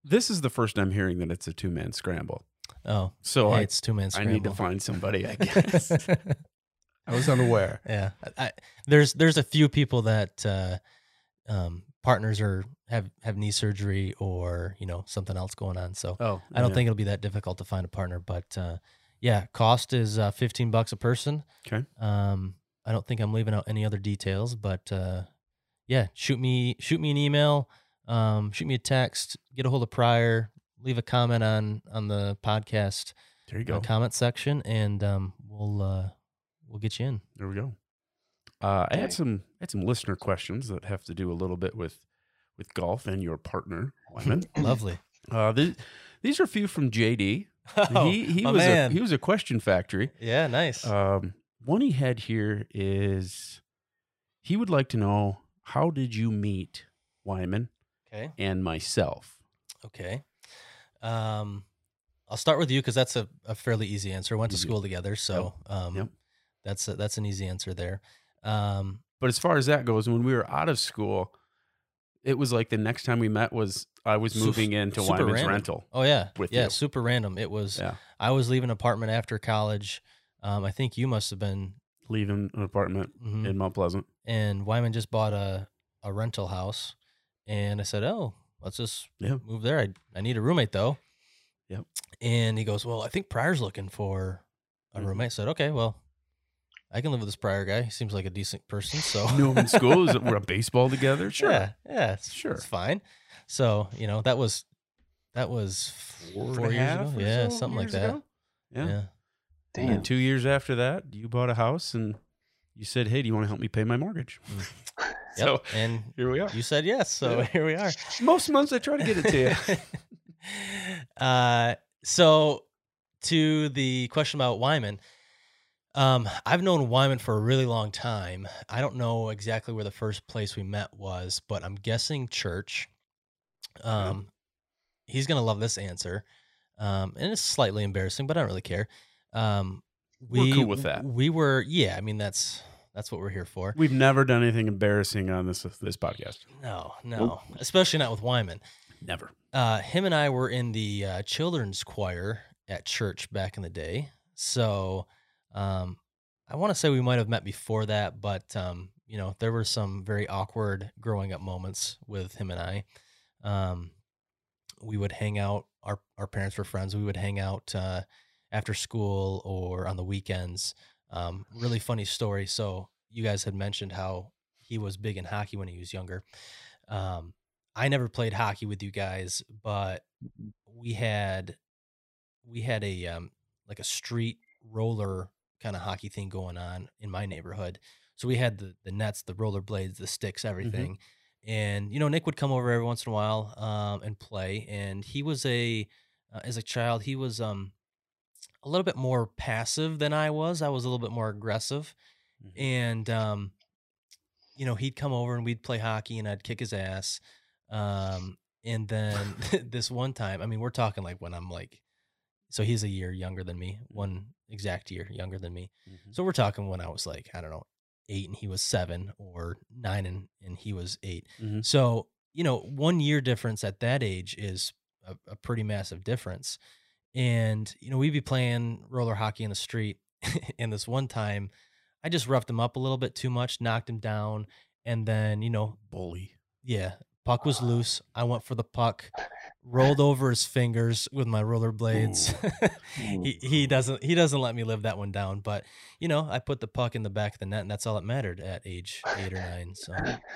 This is the first I'm hearing that it's a two man scramble. oh, So hey, I, it's two man scramble. I need to find somebody, I (laughs) guess. (laughs) I was unaware. yeah, I, I- there's there's a few people that uh, um, partners are have have knee surgery or you know something else going on. So Oh, I don't yeah. think it'll be that difficult to find a partner. But uh, yeah, cost is uh, fifteen bucks a person. Okay. Um, I don't think I'm leaving out any other details, but uh, yeah, shoot me shoot me an email, um, shoot me a text, get a hold of Pryor, leave a comment on on the podcast There you uh, go. comment section, and um, we'll uh, we'll get you in. There we go. Uh, I had some I had some listener questions that have to do a little bit with with golf and your partner, Wyman. (laughs) Lovely. (laughs) uh, these, these are a few from JD. (laughs) Oh, he he was man. a he was a question factory. yeah, nice. Um, one he had here is he would like to know how did you meet Wyman okay. and myself? Okay. Um, I'll start with you because that's a, a fairly easy answer. Went to Easy. school together, so um, Yep. that's a, that's an easy answer there. Um, But as far as that goes, when we were out of school, it was like the next time we met was I was moving into super Wyman's random. rental. oh yeah, With yeah, you. super random. It was. Yeah. I was leaving an apartment after college. Um, I think you must have been. Leaving an apartment mhm. in Mount Pleasant. And Wyman just bought a a rental house, and I said, "Oh, let's just Yeah. move there. I I need a roommate though." Yep. And he goes, "Well, I think Pryor's looking for a Mhm. roommate." I said, "Okay, well." I can live with this Pryor guy. He seems like a decent person. So (laughs) Knew him in school. Was it- we're on (laughs) baseball together. Sure. Yeah, yeah, it's, Sure. it's fine. So you know that was that was Four, four, years ago. Yeah, so something like that. ago? Yeah. Yeah. And Damn. then two years after that, you bought a house and you said, "Hey, do you want to help me pay my mortgage?" (laughs) Yep. So and here we are. you said yes, so Yeah. here we are. Most months I try to get it to you. (laughs) uh, so to the question about Wyman, um, I've known Wyman for a really long time. I don't know exactly where the first place we met was, but I'm guessing church. Um, he's gonna love this answer, um, and it's slightly embarrassing, but I don't really care. Um, We're cool with that. We were, yeah. I mean, that's that's what we're here for. We've never done anything embarrassing on this this podcast. No, no, especially not with Wyman. Never. Uh, him and I were in the uh, children's choir at church back in the day. So um, I want to say we might have met before that, but um, you know, there were some very awkward growing up moments with him and I. Um, we would hang out. Our our parents were friends. We would hang out uh, after school or on the weekends. Um, really funny story. So you guys had mentioned how he was big in hockey when he was younger. Um, I never played hockey with you guys, but we had we had a um, like a street roller kind of hockey thing going on in my neighborhood. So we had the the nets, the roller blades, the sticks, everything. And you know, Nick would come over every once in a while um, and play. And he was a uh, as a child, he was um a little bit more passive than I was. I was a little bit more aggressive, Mhm. and um, you know, he'd come over and we'd play hockey, and I'd kick his ass. Um, and then (laughs) (laughs) this one time, I mean, we're talking like when I'm like, so he's a year younger than me, one exact year younger than me. Mhm. So we're talking when I was like, I don't know, eight and he was seven, or nine and, and he was 8 Mhm. So, you know, one year difference at that age is a, a pretty massive difference. And, you know, we'd be playing roller hockey in the street. (laughs) and this one time, I just roughed him up a little bit too much, knocked him down. And then, you know, Bully. yeah, puck was ah. loose. I went for the puck, rolled over his fingers with my roller blades. (laughs) he he doesn't he doesn't let me live that one down. But you know, I put the puck in the back of the net, and that's all that mattered at age eight or nine. So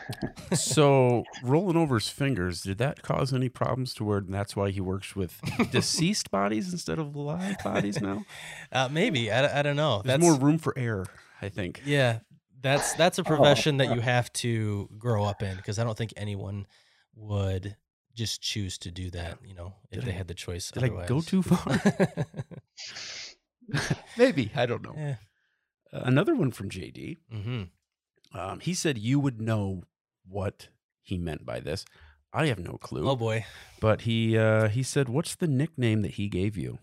(laughs) so rolling over his fingers, did that cause any problems to where that's why he works with deceased bodies instead of live bodies now? (laughs) uh, maybe I, I don't know. There's That's more room for error, I think. yeah. That's that's a profession that you have to grow up in because I don't think anyone would just choose to do that. You know, if Did they I- had the choice. Did I go too far? (laughs) (laughs) Maybe. I don't know. yeah. Uh, another one from JD. hmm Um, he said you would know what he meant by this. I have no clue. Oh boy. But he uh, he said, "What's the nickname that he gave you?"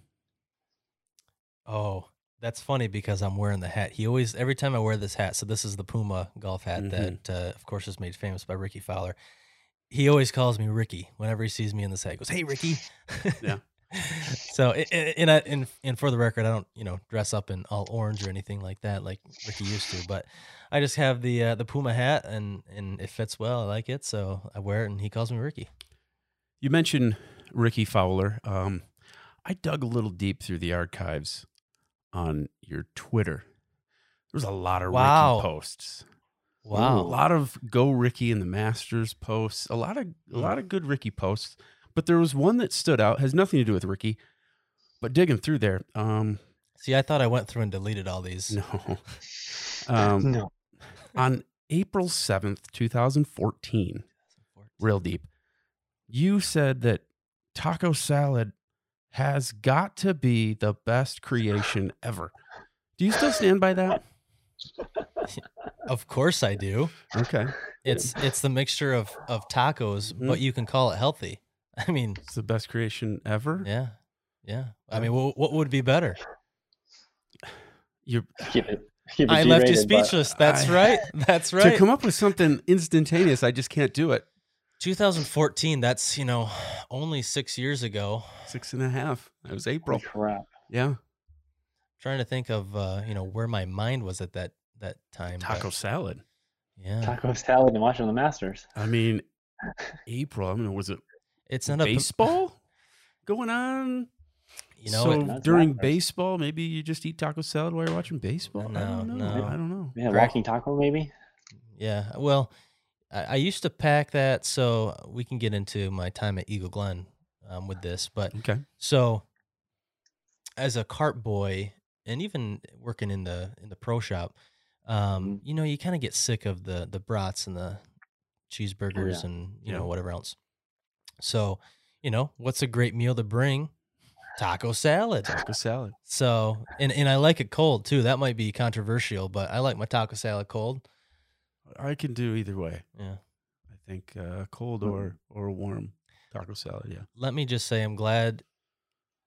Oh, that's funny because I'm wearing the hat. He always every time I wear this hat. So this is the Puma golf hat Mhm. that, uh, of course, is made famous by Rickie Fowler. He always calls me Ricky whenever he sees me in the hat. He goes, "Hey, Ricky." (laughs) Yeah. (laughs) so, and and, I, and and for the record, I don't you know dress up in all orange or anything like that like Ricky used to, but I just have the uh, the Puma hat and and it fits well. I like it, so I wear it, and he calls me Ricky. You mentioned Rickie Fowler. Um, I dug a little deep through the archives on your Twitter. There's a lot of Wow. Ricky posts. A lot of go Ricky and the Masters posts. A lot of a Mm. lot of good Ricky posts. But there was one that stood out. Has nothing to do with Ricky. But digging through there, um, See, I thought I went through and deleted all these. no. (laughs) Um, no. on April 7th, 2014, real deep, you said that taco salad has got to be the best creation ever. Do you still stand by that? (laughs) Of course I do. Okay. It's it's the mixture of of tacos, Mhm. but you can call it healthy. (laughs) I mean, It's the best creation ever. yeah, yeah. I mean, what, what would be better? You're Keep. Keep I left you speechless. That's I- right. (laughs) That's right. to right. come up with something instantaneous. I just can't do it. 2014. That's you know only six years ago. Six and a half. That was April. Crap. Yeah. trying to think of uh, you know where my mind was at that that time. but Taco salad. Yeah, Taco salad and watching the Masters. I mean, (laughs) April. I mean, was it it's not a baseball going on? You know, so it- during baseball, maybe you just eat taco salad while you're watching baseball. I No, don't know. no. I don't know. Yeah, Right. walking taco maybe. Yeah. Well, I, I used to pack that, so we can get into my time at Eagle Glen um, with this. But Okay. so, as a cart boy, and even working in the in the pro shop, um, Mhm. you know, you kind of get sick of the the brats and the cheeseburgers Oh, yeah. and you Yeah. know whatever else. So, you know, what's a great meal to bring? Taco salad. Taco salad. So, and and I like it cold too. That might be controversial, but I like my taco salad cold. I can do either way. Yeah. I think uh, cold or or warm taco salad. Yeah. let me just say I'm glad.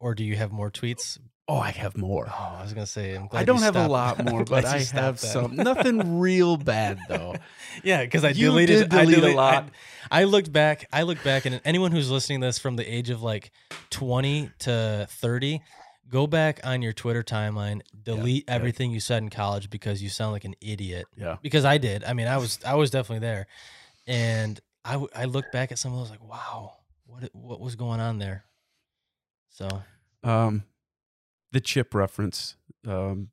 Or do you have more tweets? Oh, I have more. Oh, I was gonna say I'm glad I don't have a lot more, (laughs) but I have that. some. Nothing (laughs) real bad though. (laughs) yeah, because I You deleted. did I delete a lot. I, I looked back. I looked back, and anyone who's listening to this from the age of like 20 to 30, go back on your Twitter timeline, delete yeah. everything you said in college because you sound like an idiot. Yeah. Because I did. I mean, I was I was definitely there, and I w- I looked back at some of those like, wow, what what was going on there? So Um, the chip reference. Um,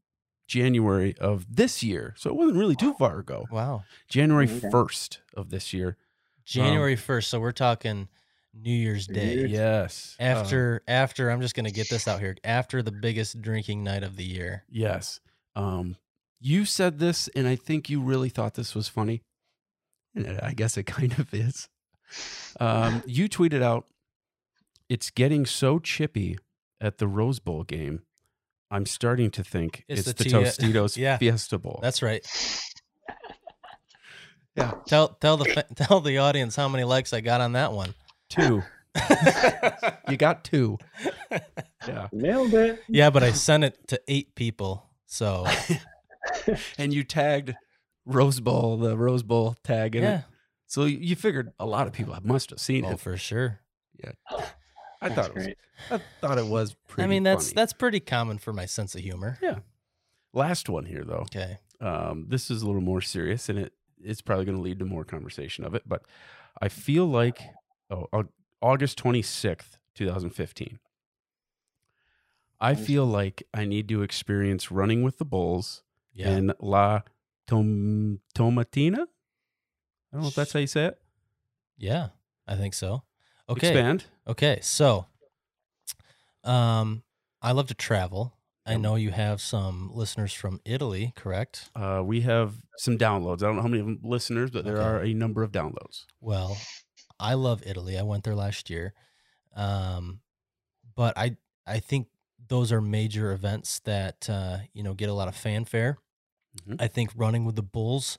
January of this year, so it wasn't really too far ago. wow. January first of this year. January first. So we're talking New Year's Day. Year's- Yes. uh, After after I'm just gonna get this out here. After the biggest drinking night of the year. yes. Um, you said this, and I think you really thought this was funny. And I guess it (laughs) kind of is. Um, you tweeted out, "It's getting so chippy at the Rose Bowl game. I'm starting to think It's it's, the the, T- uh, Tostitos (laughs) yeah. Fiesta Bowl." That's right. Yeah. Tell tell the tell the audience how many likes I got on that one. two. (laughs) You got two. Yeah. Nailed it. yeah, but I sent it to eight people. So (laughs) And you tagged Rose Bowl, the Rose Bowl tag in yeah, it. So you you figured a lot of people must have seen oh it. for sure. I thought it was. (laughs) I thought it was pretty I mean, that's funny. that's pretty common for my sense of humor. Yeah. Last one here though. Okay. Um, this is a little more serious and it it's probably going to lead to more conversation of it, but I feel like oh, August 26th, 2015. I feel like I need to experience running with the Bulls Yeah. and La Tom Tomatina. I don't know if that's how you say it. yeah. I think so. Okay. Expand. Okay, so um I love to travel. I know you have some listeners from Italy, correct? Uh, we have some downloads. I don't know how many of them listeners, but there Okay. are a number of downloads. Well, I love Italy. I went there last year. Um but I I think those are major events that uh, you know, get a lot of fanfare. Mhm. I think running with the Bulls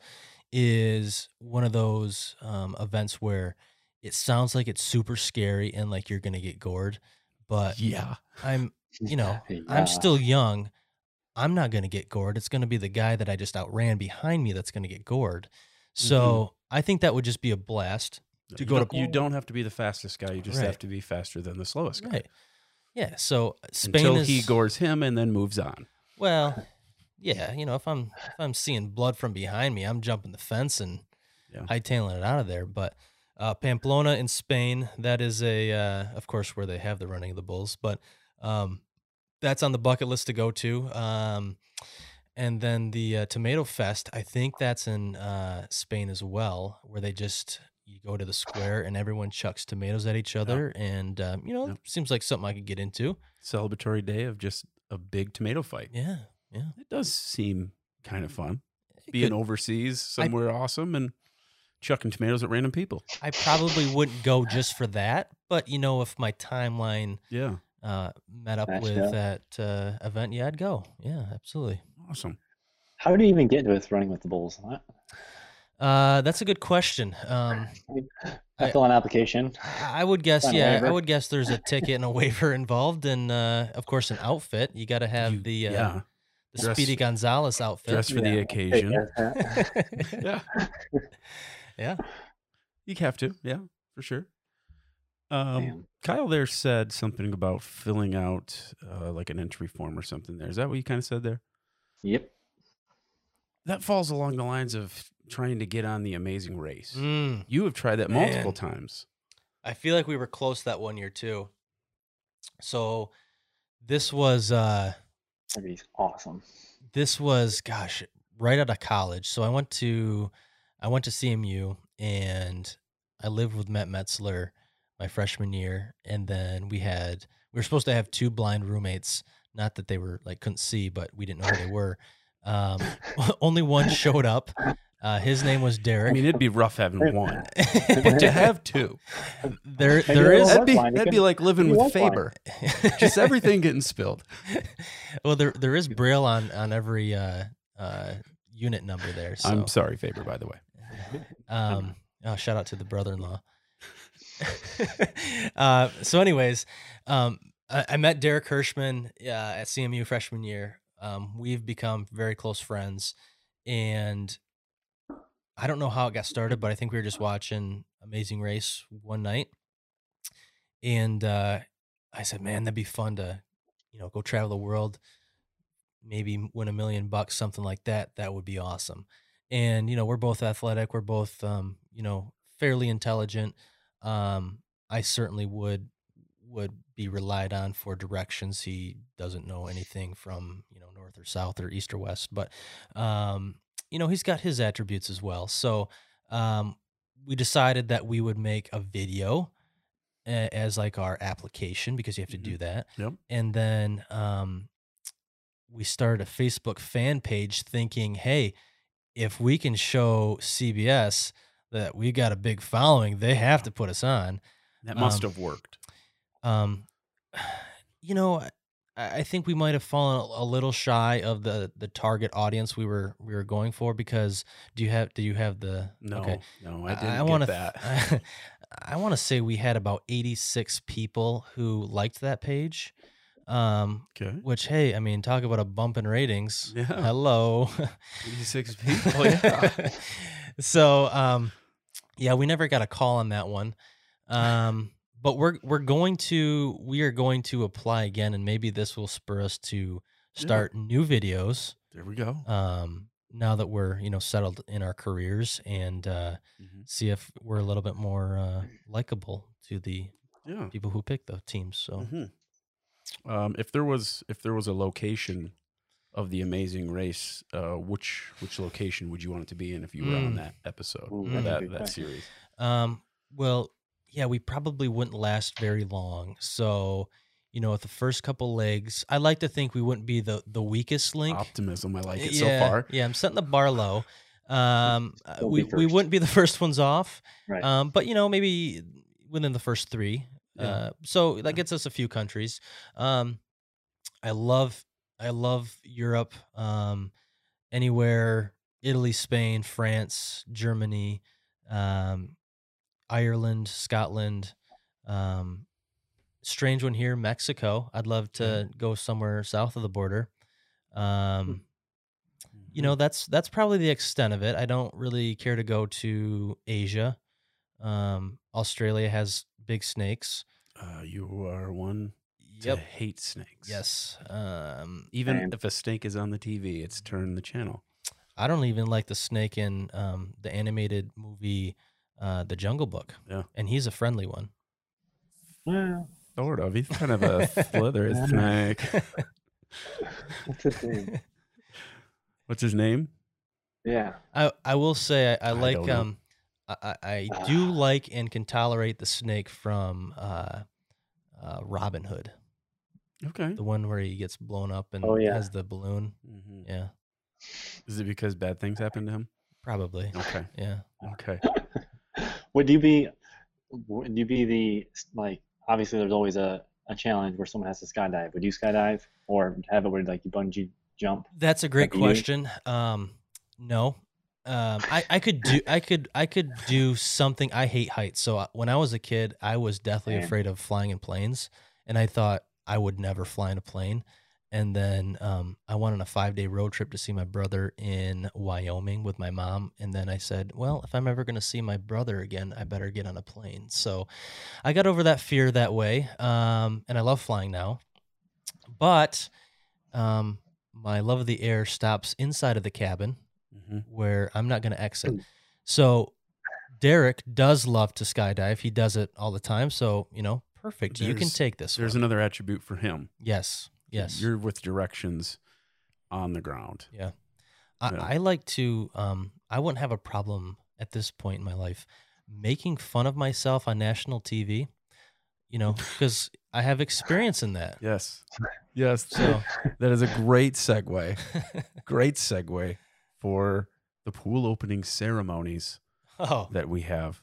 is one of those um, events where it sounds like it's super scary and like you're gonna get gored, but Yeah. I'm you know (laughs) Yeah. I'm still young. I'm not gonna get gored. It's gonna be the guy that I just outran behind me that's gonna get gored. Mm-hmm. So I think that would just be a blast. Uh, to you go to- don't, you don't have to be the fastest guy. You just Right. have to be faster than the slowest guy. Right. Yeah. So uh, Spain Until is he gores him and then moves on. well. (laughs) Yeah, you know, if I'm if I'm seeing blood from behind me, I'm jumping the fence and Yeah. hightailing it out of there. But uh, Pamplona in Spain, that is a, uh, of course, where they have the running of the bulls. But um, that's on the bucket list to go to. Um, and then the uh, Tomato Fest, I think that's in uh, Spain as well, where they just you go to the square and everyone chucks tomatoes at each other, and um, you know, Yep. seems like something I could get into. Celebratory day of just a big tomato fight. Yeah, yeah. It does seem kind of fun. It Being could- overseas somewhere awesome and chucking tomatoes at random people. I probably wouldn't go just for that, but you know, if my timeline Yeah. uh, met up Matched with up. that uh, event, yeah, I'd go. Yeah, absolutely. Awesome. How do you even get with running with the bulls? I, Uh, that's a good question. Um, I I- fill an application. I I would guess, Sign a yeah, I would guess there's a ticket and a waiver (laughs) involved, and uh, of course, an outfit. You got to have You- the uh, yeah. the Dress- Speedy Gonzalez outfit. Dress for the occasion. (laughs) Yeah. (laughs) Yeah. yeah. You have to. Yeah, for sure. Um, Damn. Kyle there said something about filling out uh, like an entry form or something there. Is that what you kind of said there? Yep. That falls along the lines of trying to get on the amazing race. Mm, You have tried that multiple times. I feel like we were close that one year too. So this was uh That'd be awesome. this was gosh right out of college so i went to i went to cmu and i lived with matt metzler my freshman year and then we had we were supposed to have two blind roommates not that they were like couldn't see but we didn't know who they (laughs) were um, (laughs) only one showed up uh, his name was derek I mean, it'd be rough having one, (laughs) but to have two, there Maybe there it'll is work. that'd be that'd be like living with. Faber. Just everything getting spilled. well there there is braille on on every uh uh unit number there so I'm sorry, Faber. By the way, Um, (laughs) oh, shout out to the brother-in-law. (laughs) uh, so, anyways, um, I, I met Derek Hirschman uh, at CMU freshman year. Um, we've become very close friends, and I don't know how it got started, but I think we were just watching Amazing Race one night, and uh, I said, "Man, that'd be fun to, you know, go travel the world, maybe win a million bucks, something like that. That would be awesome." And you know we're both athletic we're both um you know fairly intelligent um i certainly would would be relied on for directions. He doesn't know anything from you know north or south or east or west but um you know he's got his attributes as well. So um we decided that we would make a video a- as like our application because you have to do that. Yep. and then um we started a facebook fan page thinking hey if we can show CBS that we got a big following, they have to put us on. that must Um, have worked. Um, (sighs) you know, I, I think we might have fallen a, little shy of the the target audience we were we were going for because do you have do you have the No, okay no, I didn't (laughs) I get wanna that. I want to say we had about 86 people who liked that page. Um, okay, which hey, I mean, talk about a bump in ratings. Yeah. Hello. 86 (laughs) people. Yeah. (laughs) so um yeah we never got a call on that one um but we're we're going to we are going to apply again and maybe this will spur us to Yeah. start new videos there we go. um now that we're you know settled in our careers and uh Mhm. see if we're a little bit more uh likable to the Yeah. people who pick the teams so Mhm. Um, if there was if there was a location of the Amazing Race, uh, which which location would you want it to be in if you were on Mm. that episode Ooh, or that that series? Um, well, yeah, we probably wouldn't last very long. So, you know, with the first couple legs, I like to think we wouldn't be the the weakest link. Optimism, I like it yeah, so far. Yeah, I'm setting the bar low. Um, (laughs) uh, We'll we be we first. wouldn't be the first ones off. Right. Um, but you know, maybe within the first three. Yeah. Uh, so that gets us a few countries. Um, I love I love Europe. Um, anywhere Italy, Spain, France, Germany. Um, Ireland, Scotland. Um, strange one here, Mexico. I'd love to go somewhere south of the border. Um, you know, that's that's probably the extent of it. I don't really care to go to Asia. Um, Australia has big snakes. Uh, you are one to hate snakes. Yes. Um, Even Same. if a snake is on the TV, it's turn the channel. I don't even like the snake in um, the animated movie, uh, The Jungle Book. Yeah. And he's a friendly one. Well, Sort of. He's kind of a (laughs) slithery snake. (laughs) what's his name? What's his name? Yeah. I, I will say I, I I like don't know. um I, I I (sighs) do like and can tolerate the snake from uh, uh, Robin Hood, Okay. the one where he gets blown up and Oh, yeah. has the balloon. hmm Yeah, Is it because bad things happened to him? probably. Okay. Yeah. Okay. (laughs) Would you be would you be the like obviously there's always a, a challenge where someone has to skydive. Would you skydive or have it where like you bungee jump? That's a great That'd be you. question. Um, no, um, I, I could do I could I could do something. I hate heights, so when I was a kid, I was deathly afraid of flying in planes, and I thought I would never fly in a plane. And then um, I went on a five day road trip to see my brother in Wyoming with my mom. And then I said, well, if I'm ever going to see my brother again, I better get on a plane. So I got over that fear that way. Um, and I love flying now. But um, my love of the air stops inside of the cabin hmm where I'm not going to exit. So Derek does love to skydive. He does it all the time. So, you know, perfect. you can take this. There's one. another attribute for him. yes. Yes. You're with directions on the ground. Yeah. I, Yeah. I like to, um, I wouldn't have a problem at this point in my life making fun of myself on national TV, you know, (laughs) because I have experience in that. Yes. Yes. So, (laughs) That is a great segue. (laughs) Great segue for the pool opening ceremonies oh, that we have.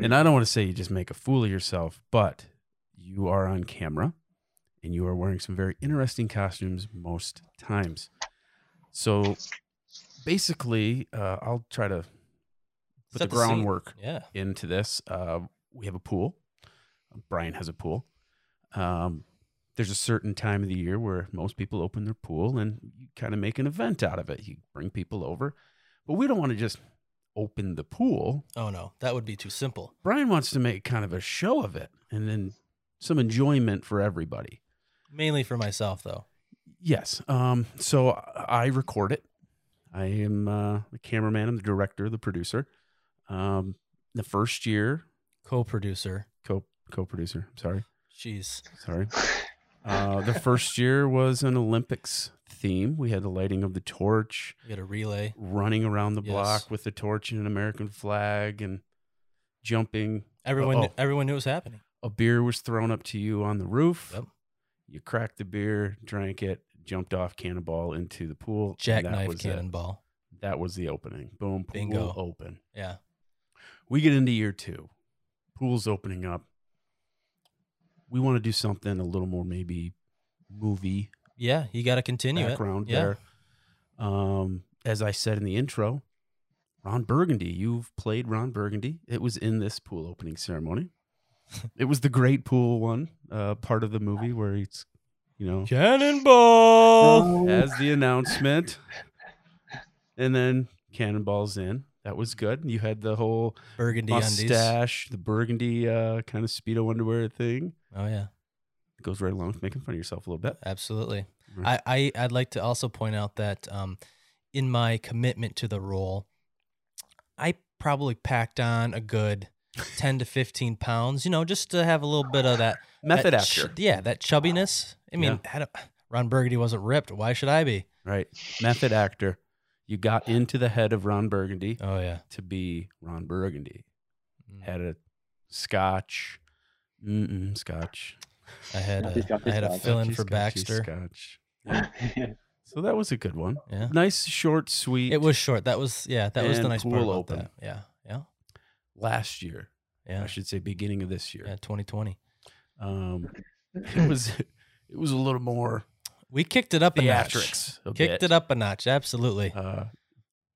And I don't want to say you just make a fool of yourself, but you are on camera and you are wearing some very interesting costumes most times. So basically, uh, I'll try to put Set the the groundwork yeah. into this. Uh, we have a pool. Brian has a pool. Um, there's a certain time of the year where most people open their pool and you kind of make an event out of it. You bring people over, but we don't want to just open the pool. Oh, no. That would be too simple. Brian wants to make kind of a show of it and then some enjoyment for everybody. Mainly for myself, though. Yes. Um, so I record it. I am uh, the cameraman, I'm the director, the producer. Um, the first year, Co producer. co co producer. Sorry, Jeez. sorry. (laughs) Uh, the first year was an Olympics theme. We had the lighting of the torch, We had a relay. running around the Yes. block with the torch and an American flag, and jumping. Everyone, knew, everyone knew it was happening. A beer was thrown up to you on the roof. Yep. You cracked the beer, drank it, jumped off cannonball into the pool. Jackknife was it. cannonball. That was the opening. Boom, pool Bingo. open. Yeah. We get into year two. Pool's opening up. We want to do something a little more maybe movie Yeah. You got to continue background it. Yeah. there. Um, as I said in the intro, Ron Burgundy. You've played Ron Burgundy. It was in this pool opening ceremony. it was the great pool one, uh, part of the movie where it's, you know, Cannonball. as the announcement, and then cannonballs in. That was good. You had the whole Burgundy undies. the burgundy uh, kind of speedo underwear thing. Oh yeah, It goes right along with making fun of yourself a little bit. absolutely. Right. I, I I'd like to also point out that um, in my commitment to the role, I probably packed on a good (laughs) ten to fifteen pounds. You know, just to have a little bit of that Method that ch- actor, yeah, that chubbiness. I mean, had a, Ron Burgundy wasn't ripped. Why should I be? right? Method actor. You got into the head of Ron Burgundy Oh yeah. to be Ron Burgundy. Mm. Had a scotch, mm-mm, scotch. I had Scotchy, a, scotchy, I had a scotchy, fill in for scotchy, Baxter. Scotch. (laughs) So that was a good one. Yeah. Nice, short, sweet. It was short. That was yeah. That was the And nice part pool about open. that. Yeah. Yeah. last year. Yeah. I should say beginning of this year. Yeah. 2020. Um, it was (laughs) it was a little more We kicked it up a notch. theatrics. A Kicked bit. it up a notch. Absolutely. Uh,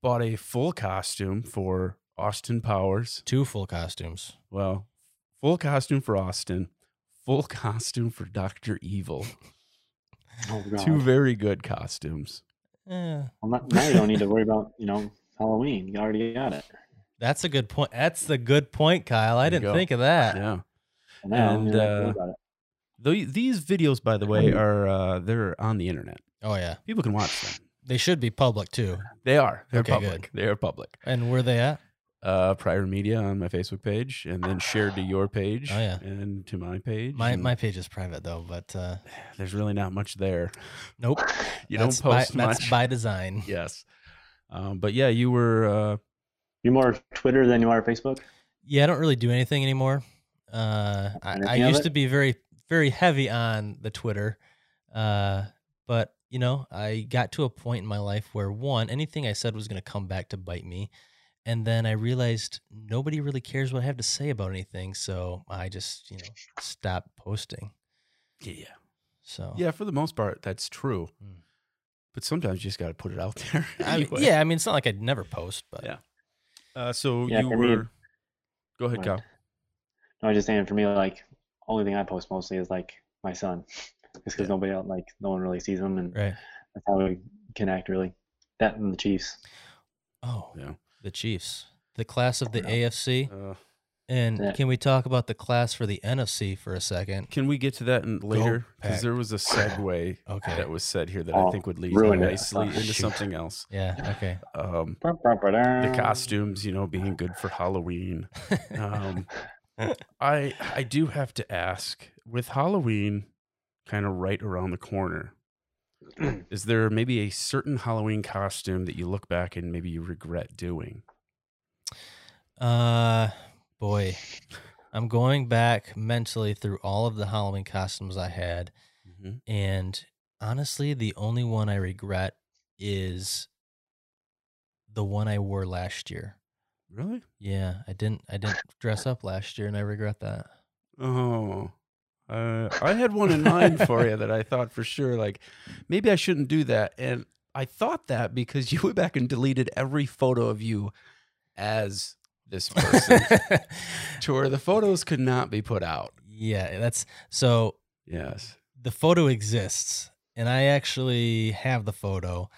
bought a full costume for Austin Powers. Two full costumes. Well, full costume for Austin, full (laughs) costume for Doctor Evil. (laughs) Oh, God. Two very good costumes. Yeah. Well, not- now you don't need to worry about you know Halloween. You already got it. that's a good point. That's the good point, Kyle. I There didn't think of that. Yeah. So now And, you don't have to worry uh, about it. Though these videos, by the way, are uh, they're on the internet. Oh yeah, People can watch them. they should be public too. They are. They're Okay, public. They are public. And where they at? Uh, Prior Media on my Facebook page, and then shared to your page. Oh, yeah. And to my page. My and my page is private though, but uh, (sighs) There's really not much there. nope. (laughs) You That's don't post by, much. That's by design. (laughs) yes. Um, but yeah, you were. Uh, You're more Twitter than you are Facebook. Yeah, I don't really do anything anymore. Uh, I, I Anything of used it? to be very, very heavy on the Twitter, uh, but you know, I got to a point in my life where one, anything I said was going to come back to bite me, and then I realized nobody really cares what I have to say about anything, so I just, you know, stopped posting. yeah. So Yeah, for the most part, that's true. Mm. But sometimes you just got to put it out (laughs) there. I mean, yeah, I mean, it's not like I'd never post, but Yeah. Uh, so Yeah, you for me- were. Go ahead, Right. Kyle. No, I was just saying for me, like only thing I post mostly is like my son, (laughs) just because Yeah. nobody else, like no one really sees him, and right. that's how we connect really. That and the Chiefs. Oh, Yeah. the Chiefs, the class of the AFC, Uh, and Yeah. can we talk about the class for the NFC for a second? can we get to that in, later? Because there was a segue (laughs) Okay. that was said here that I Oh, think would lead nicely Oh, into shoot. something else. Yeah. Okay. Um, the costumes, you know, being good for Halloween. (laughs) Um, I I do have to ask with Halloween kind of right around the corner. (clears throat) is there maybe a certain Halloween costume that you look back and maybe you regret doing? Uh, boy, I'm going back mentally through all of the Halloween costumes I had, Mm-hmm. and honestly, the only one I regret is the one I wore last year. Really? Yeah, I didn't. I didn't dress up last year, and I regret that. Oh, uh, I had one in mind for you that I thought for sure, like maybe I shouldn't do that, and I thought that because you went back and deleted every photo of you as this person, (laughs) to where the photos could not be put out. yeah, that's so. Yes. the photo exists and I actually have the photo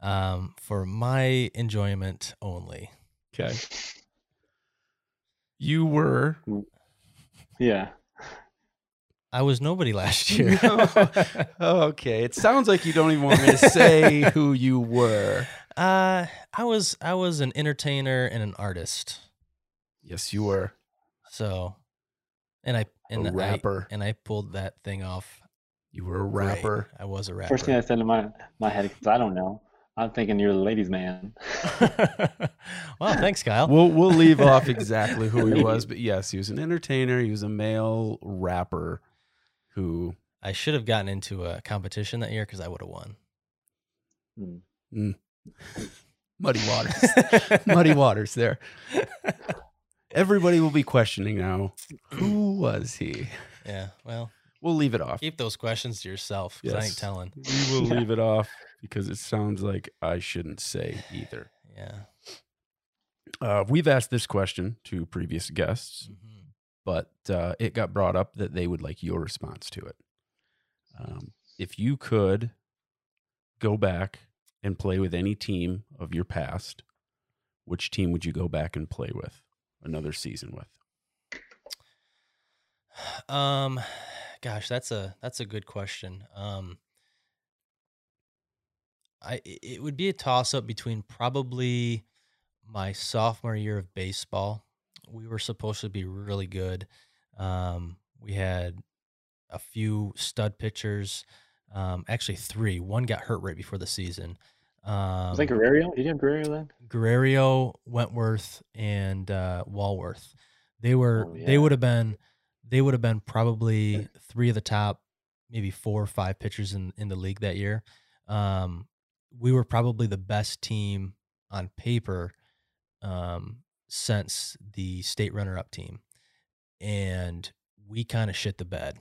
um, for my enjoyment only. Okay. You were. Yeah. I was nobody last (laughs) year. No. (laughs) Okay. It sounds like you don't even want me to say (laughs) who you were. uh, I was I was an entertainer and an artist. Yes, you were. So, and I and A I- rapper. and I pulled that thing off. You were a great. rapper. I was a rapper. First thing I said in my my head, because I don't know. I'm thinking you're the ladies' man. (laughs) well, thanks, Kyle. We'll we'll leave (laughs) off exactly who he was, but yes, he was an entertainer. He was a male rapper who I should have gotten into a competition that year because I would have won. Hmm. muddy waters, muddy (laughs) waters. There, everybody will be questioning now. Who was he? yeah. Well, We'll leave it off. keep those questions to yourself because I ain't telling. We will Yeah. leave it off because it sounds like I shouldn't say either. (sighs) Yeah. Uh, we've asked this question to previous guests, Mhm. but uh, it got brought up that they would like your response to it. Um, if you could go back and play with any team of your past, which team would you go back and play with another season with? (sighs) Um, (sighs) gosh, that's a that's a good question. Um, I it would be a toss up between probably my sophomore year of baseball. We were supposed to be really good. Um, we had a few stud pitchers. Um, actually three. One got hurt right before the season. Um, was that Guerrero? Did you have Guerrero then? Guerrero, Wentworth, and uh, Walworth. They were Oh, they would have been they would have been probably three of the top, maybe four or five pitchers in in the league that year. Um, we were probably the best team on paper um, since the state runner up team, and we kind of shit the bed.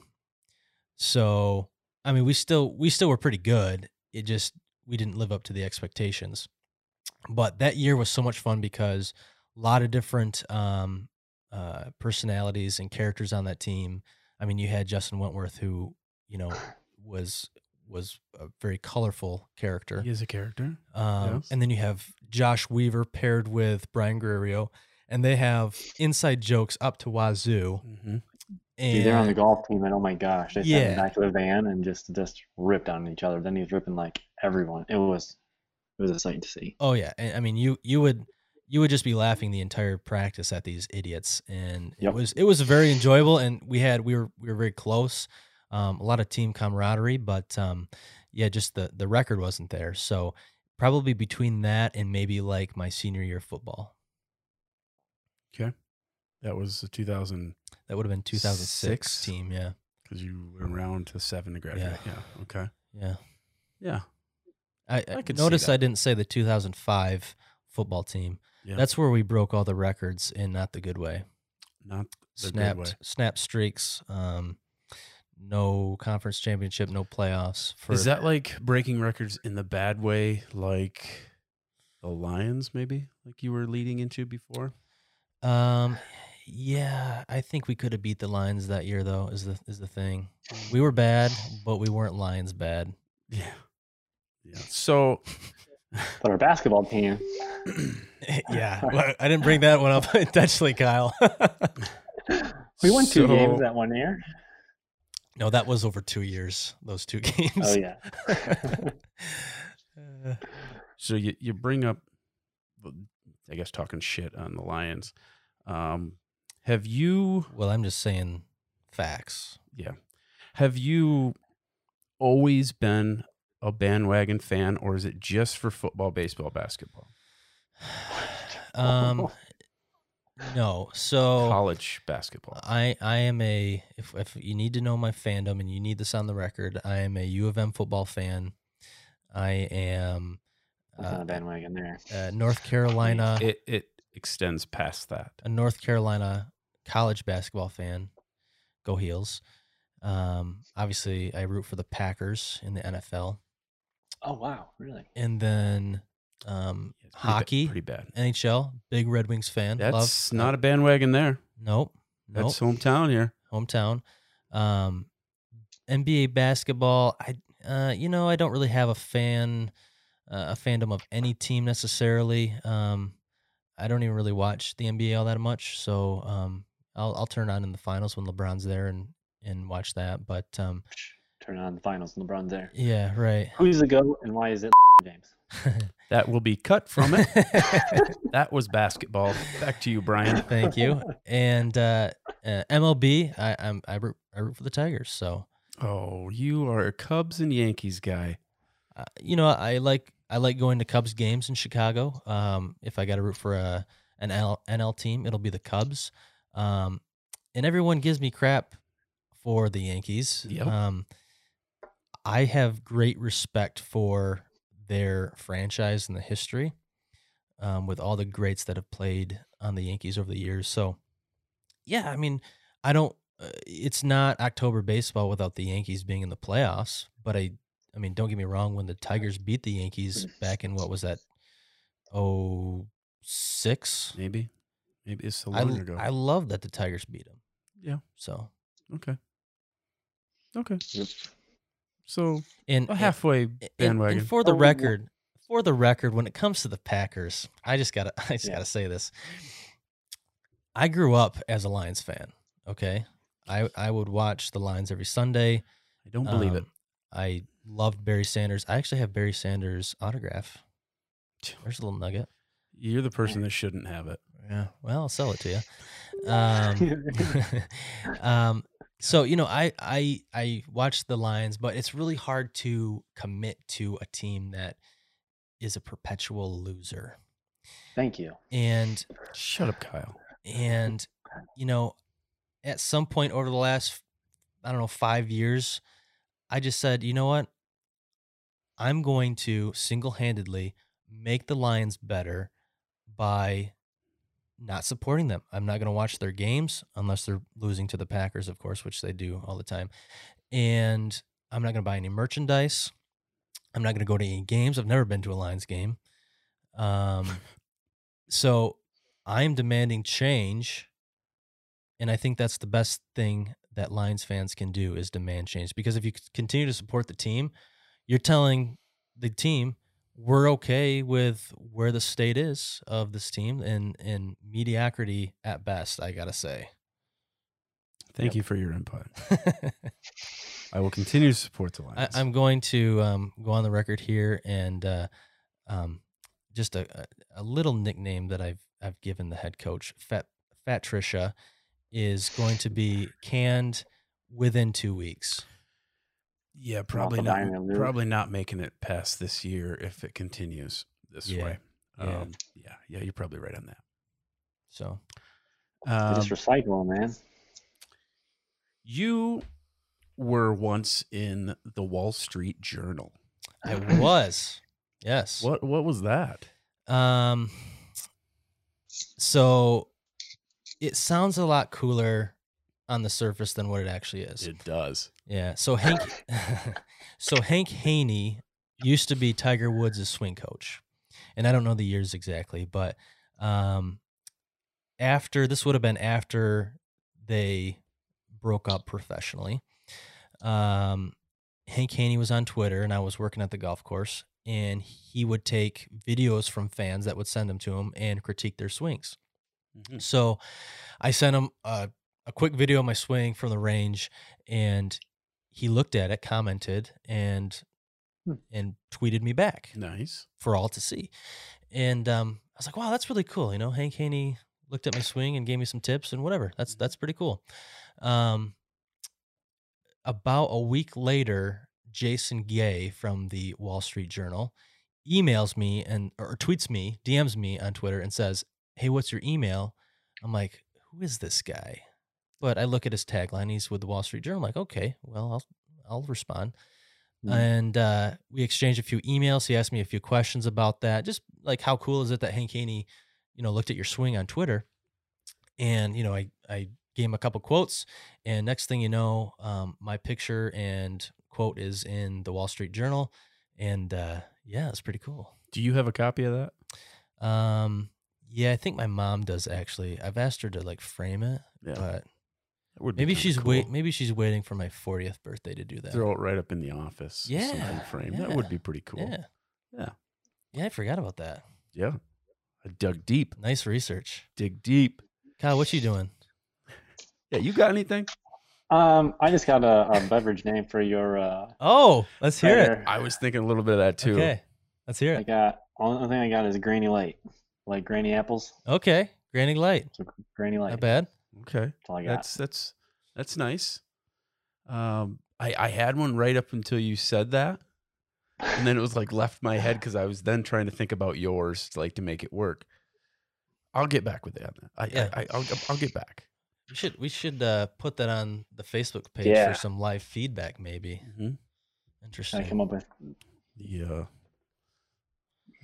So I mean, we still we still were pretty good. It just we didn't live up to the expectations. But that year was so much fun because a lot of different um, uh, personalities and characters on that team. I mean, you had Justin Wentworth, who you know (sighs) was was a very colorful character. He is a character. Um, Yes. And then you have Josh Weaver paired with Brian Guerrero, and they have inside jokes up to wazoo. Mm-hmm. And Dude, they're on the golf team, and oh my gosh, they sat Yeah. in the back of the van and just just ripped on each other. Then he was ripping like everyone. It was it was a sight to see. oh yeah, and, I mean you you would you would just be laughing the entire practice at these idiots, and it was it was very enjoyable, and we had we were we were very close, um, a lot of team camaraderie, but um, yeah, just the the record wasn't there, so probably between that and maybe like my senior year football, That was the 2000 that would have been 2006 Six? team, yeah, because you went around to seven to graduate. Yeah. Okay. yeah. Yeah. I, I I could notice. I didn't say the 2005 football team. Yeah. That's where we broke all the records in not the good way. Not the good snapped way. snap streaks, um, no conference championship, no playoffs. For Is that like breaking records in the bad way, like the Lions, maybe, like you were leading into before? um, yeah, I think we could have beat the Lions that year though. Is the is the thing. We were bad, but we weren't Lions bad. Yeah. Yeah. So, (laughs) But our basketball team, (laughs) yeah, well, I didn't bring that one up (laughs) intentionally, Kyle. we won two So- games that one year. No, that was over two years. Those two (laughs) games. Oh yeah. Uh, (laughs) so you, you bring up, I guess, talking shit on the Lions. Um, have you, well, I'm just saying facts. yeah, have you always been a bandwagon fan, or is it just for football, baseball, basketball, (sighs) Um, no. So college basketball? I I am a if if you need to know my fandom and you need this on the record, I am a U of M football fan. I am That's not uh, a bandwagon there. uh, North Carolina it it extends past that. a North Carolina college basketball fan. Go Heels. Um, obviously, I root for the Packers in the NFL, Oh wow, really? and then um, Yeah, it's pretty ba- hockey, pretty bad. NHL. Big Red Wings fan. That's Love, not a bandwagon there. Nope. Nope. That's hometown here. hometown. Um, NBA basketball, I uh, you know I don't really have a fan, uh, a fandom of any team necessarily. Um, I don't even really watch the NBA all that much, so um, I'll I'll turn on in the finals when LeBron's there and and watch that. But um, Turn on the finals and LeBron's there. yeah, right. Who's the goat and why is it James? (laughs) That will be cut from it. (laughs) that was basketball. Back to you, Brian. Thank you. And uh, uh, MLB, I, I'm I root, I root for the Tigers, so. Oh, you are a Cubs and Yankees guy. uh, you know, I like I like going to Cubs games in Chicago. Um, if I got to root for a an L, NL team, it'll be the Cubs. Um, and everyone gives me crap for the Yankees. Yep. Um, I have great respect for their franchise and the history, um, with all the greats that have played on the Yankees over the years. So, yeah, I mean, I don't. Uh, it's not October baseball without the Yankees being in the playoffs, but I I mean, don't get me wrong. When the Tigers beat the Yankees back in what was that? Oh, six. Maybe, maybe it's so I long ago. I love that the Tigers beat them. Yeah. So okay. Okay. Yep. So and a and- halfway and- and bandwagon. for the record, for the record, when it comes to the Packers, I just gotta (laughs) I just Yeah. gotta say this. I grew up as a Lions fan. Okay, I I would watch the Lions every Sunday. I don't believe it. Um, I loved Barry Sanders. I actually have Barry Sanders' autograph. There's a little nugget. You're the person that shouldn't have it. Yeah. Well, I'll sell it to you. (laughs) Um, (laughs) um, so you know, I I I watch the Lions, but it's really hard to commit to a team that is a perpetual loser. Thank you. And Shut up, Kyle. and you know, at some point over the last I don't know five years, I just said, you know what, I'm going to single handedly make the Lions better by not supporting them. I'm not going to watch their games unless they're losing to the Packers, of course, which they do all the time. And I'm not going to buy any merchandise. I'm not going to go to any games. I've never been to a Lions game. Um, (laughs) so I'm demanding change, and I think that's the best thing that Lions fans can do is demand change. Because if you continue to support the team, you're telling the team we're okay with where the state is of this team and and mediocrity at best. I gotta say. Thank you for your input. (laughs) I will continue to support the I, Lions. I'm going to um, go on the record here and uh, um, just a, a, a little nickname that I've I've given the head coach, Fat Patricia, is going to be canned within two weeks. Yeah, probably not. Probably not making it past this year if it continues this Yeah, way. yeah. Um, yeah, yeah, you're probably right on that. So They Um, just recycle, man. you were once in the Wall Street Journal. I was, yes. What what was that? Um. So it sounds a lot cooler on the surface than what it actually is. It does. Yeah. So Hank, (laughs) so Hank Haney used to be Tiger Woods' swing coach, and I don't know the years exactly, but um, after this would have been after they broke up professionally. Um, Hank Haney was on Twitter, and I was working at the golf course, and he would take videos from fans that would send them to him and critique their swings. Mhm. So I sent him a, a quick video of my swing from the range, and he looked at it, commented, and Hmm. and tweeted me back Nice. for all to see. And um, I was like, wow, that's really cool. You know, Hank Haney looked at my swing and gave me some tips and whatever. That's that's pretty cool. Um, about a week later, Jason Gay from the Wall Street Journal emails me and or tweets me, DMs me on Twitter and says, "Hey, what's your email?" I'm like, "Who is this guy?" But I look at his tagline. He's with the Wall Street Journal. I'm like, "Okay, well, I'll I'll respond." Mhm. And uh, we exchanged a few emails. He asked me a few questions about that. Just like, how cool is it that Hank Haney, you know, looked at your swing on Twitter? And you know, I I gave him a couple quotes, and next thing you know, um, my picture and quote is in the Wall Street Journal, and uh, yeah, it's pretty cool. Do you have a copy of that? Um, yeah, I think my mom does actually. I've asked her to like frame it, Yeah. but would maybe kinda she's cool. wait. Maybe she's waiting for my 40th birthday to do that. Throw it right up in the office. Yeah, something frame. That would be pretty cool. Yeah, Yeah. yeah. I forgot about that. Yeah. I dug deep. Nice research. Dig deep. Kyle, what you doing? Yeah, you got anything? Um, I just got a, a beverage name for your. Uh, Oh, let's hear it. I was thinking a little bit of that too. Okay, let's hear it. I it. got only thing I got is Granny Light, like Granny apples. Okay, Granny Light. So Granny Light. Not bad. Okay. That's all I got. That's that's that's nice. Um I I had one right up until you said that. And then it was like left my head because I was then trying to think about yours like to make it work. I'll get back with that. I, Yeah. I, I I'll I'll get back. We should we should uh, put that on the Facebook page Yeah. for some live feedback, maybe. Mm-hmm. I Interesting. come up with. Yeah.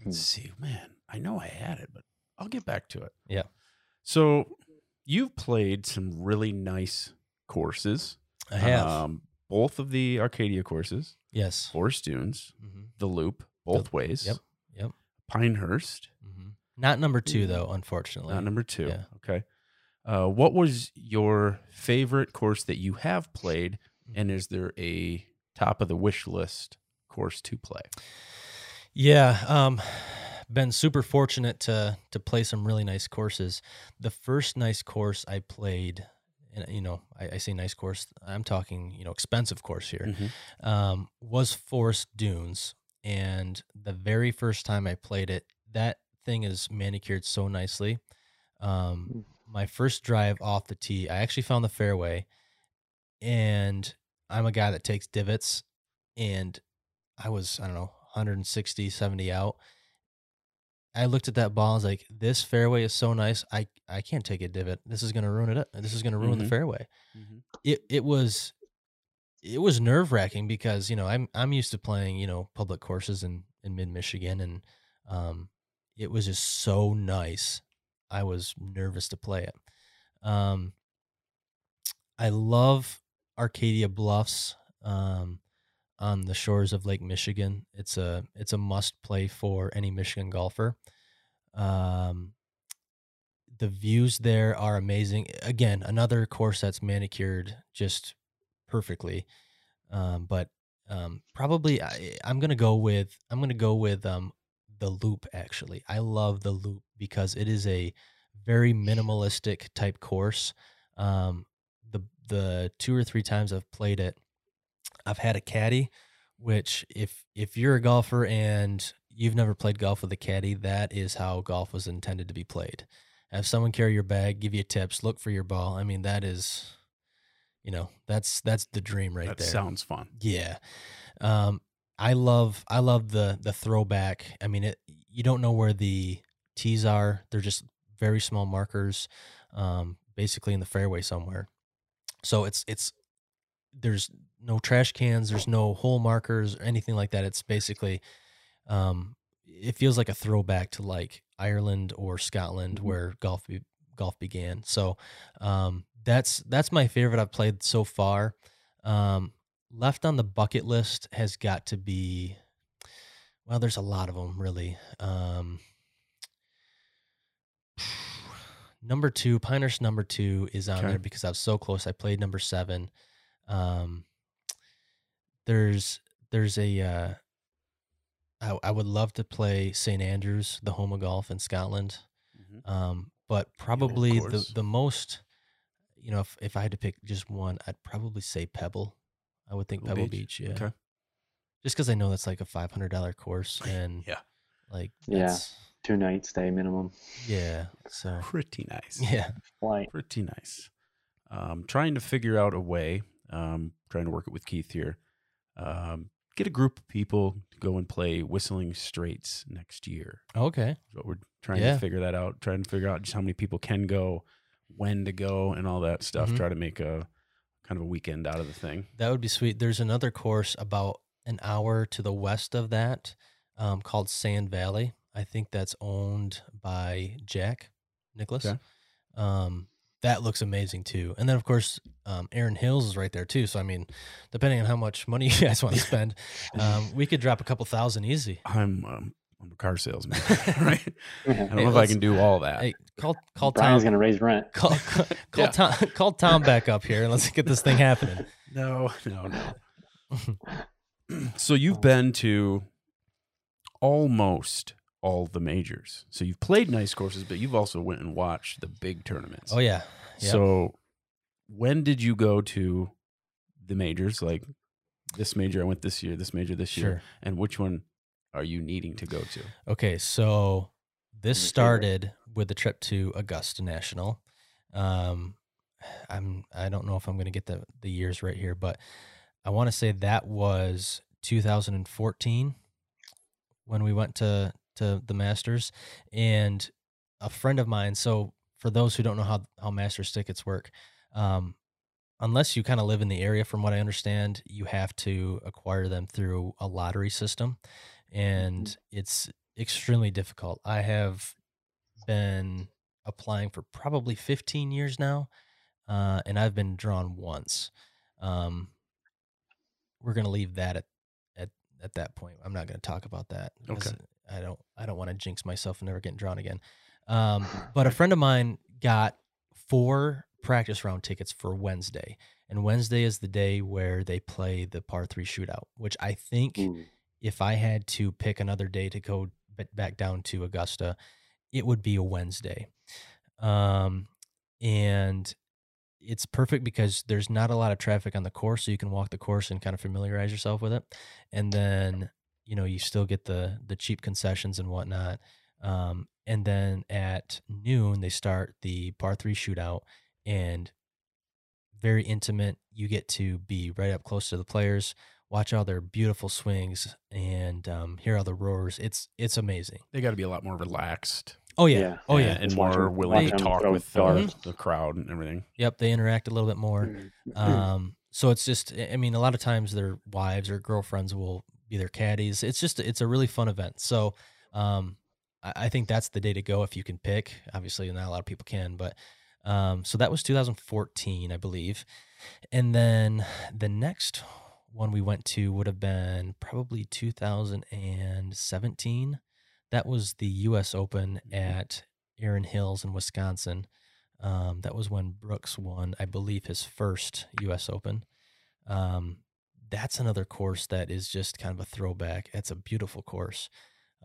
Let's Hmm. see, man. I know I had it, but I'll get back to it. Yeah. So you've played some really nice courses. I have. Um, both of the Arcadia courses, yes. Forest Dunes, hmm the Loop, both ways. yep, yep. Pinehurst, hmm Not number two though, unfortunately. not number two. Yeah. Okay. Uh, what was your favorite course that you have played, and is there a top of the wish list course to play? Yeah, um, been super fortunate to to play some really nice courses. The first nice course I played, and you know, I, I say nice course, I'm talking you know expensive course here, Mhm. um, was Forest Dunes, and the very first time I played it, that thing is manicured so nicely. Um, my first drive off the tee, I actually found the fairway, and I'm a guy that takes divots, and I was, I don't know, 160, 70 out. I looked at that ball. I was like, this fairway is so nice. I, I can't take a divot. This is going to ruin it. Up. This is going to ruin Mhm. the fairway. It, it was, it was nerve wracking because, you know, I'm, I'm used to playing, you know, public courses in, in mid Michigan and, um, it was just so nice. I was nervous to play it. Um, I love Arcadia Bluffs. Um, on the shores of Lake Michigan. It's a it's a must play for any Michigan golfer. Um, the views there are amazing. Again, another course that's manicured just perfectly. Um, but um, probably I, I'm gonna go with I'm gonna go with um, the loop. Actually, I love the loop because it is a very minimalistic type course. Um, the the two or three times I've played it, I've had a caddy, which if if you're a golfer and you've never played golf with a caddy, that is how golf was intended to be played. Have someone carry your bag, give you tips, look for your ball. I mean, that is, you know, that's that's the dream right that there. sounds fun. Yeah. Um, I love I love the the throwback. I mean, it you don't know where the tees are. They're just very small markers, um, basically in the fairway somewhere. So it's it's there's no trash cans, there's no hole markers or anything like that. It's basically um, it feels like a throwback to like Ireland or Scotland Mhm. where golf be, golf began. So um, that's that's my favorite I've played so far. Um, left on the bucket list has got to be well, there's a lot of them really. Um, (sighs) number two, Pinehurst number two is on Okay. there because I was so close. I played number seven. Um, there's there's a uh, I, I would love to play St Andrews, the home of golf in Scotland. Um, but probably the the most, you know, if if I had to pick just one, I'd probably say Pebble. I would think Pebble Pebble Beach? Beach, yeah. Okay. Just because I know that's like a five hundred dollar course, and (laughs) Yeah. like Yeah. Two nights stay minimum yeah. So Pretty nice. yeah, flight. Pretty nice. Um, trying to figure out a way, um, trying to work it with Keith here. Um, get a group of people to go and play Whistling Straits next year. okay, what we're trying Yeah. to figure that out, trying to figure out just how many people can go, when to go, and all that stuff. Mhm. Try to make a kind of a weekend out of the thing. that would be sweet. There's another course about an hour to the west of that, um, called Sand Valley. I think that's owned by Jack Nicklaus. Okay. Um, that looks amazing too. And then of course, um, Erin Hills is right there too. So I mean, depending on how much money (laughs) you guys want to spend, um, we could drop a couple thousand easy. I'm um, I'm a car salesman, (laughs) (laughs) right? I don't Yeah. know if I can do all that. Hey, call call Brian's Tom. gonna raise rent. Call call, call Yeah. Tom. Call Tom back up here and let's get this thing happening. No, no, no. so you've been to almost all the majors. So you've played nice courses, but you've also went and watched the big tournaments. Oh yeah. Yep. So when did you go to the majors? Like this major I went this year, this major this year. Sure. And which one are you needing to go to? Okay, so this started with the trip to Augusta National. Um, I'm I don't know if I'm going to get the the years right here, but I want to say that was 2014 when we went to to the Masters, and a friend of mine. So for those who don't know how how Masters tickets work, um, unless you kind of live in the area, from what I understand, you have to acquire them through a lottery system, and it's extremely difficult. I have been applying for probably 15 years now, uh, and I've been drawn once. Um, we're gonna leave that at at at that point. I'm not gonna talk about that. Okay. I don't I don't want to jinx myself and never getting drawn again. Um, (laughs) but a friend of mine got four practice round tickets for Wednesday, and Wednesday is the day where they play the par three shootout, which I think Ooh. if I had to pick another day to go back down to Augusta, it would be a Wednesday. Um, and it's perfect because there's not a lot of traffic on the course, so you can walk the course and kind of familiarize yourself with it. And then you know you still get the the cheap concessions and whatnot. Um, and then at noon they start the par three shootout, and very intimate. You get to be right up close to the players, watch all their beautiful swings, and um, hear all the roars. It's it's amazing. They got to be a lot more relaxed. Oh yeah, Yeah. oh yeah. and Just more watch 'em- willing watch to 'em talk with the, the crowd and everything. Yep, they interact a little bit more. Mm. Um, so it's just, I mean, a lot of times their wives or girlfriends will be their caddies. It's just, it's a really fun event. So, um, I, I think that's the day to go if you can pick. Obviously, not a lot of people can, but, um, so that was 2014, I believe, and then the next one we went to would have been probably 2017. That was the U.S. Open at Erin Hills in Wisconsin. Um, that was when Brooks won, I believe, his first U.S. Open. Um, that's another course that is just kind of a throwback. It's a beautiful course.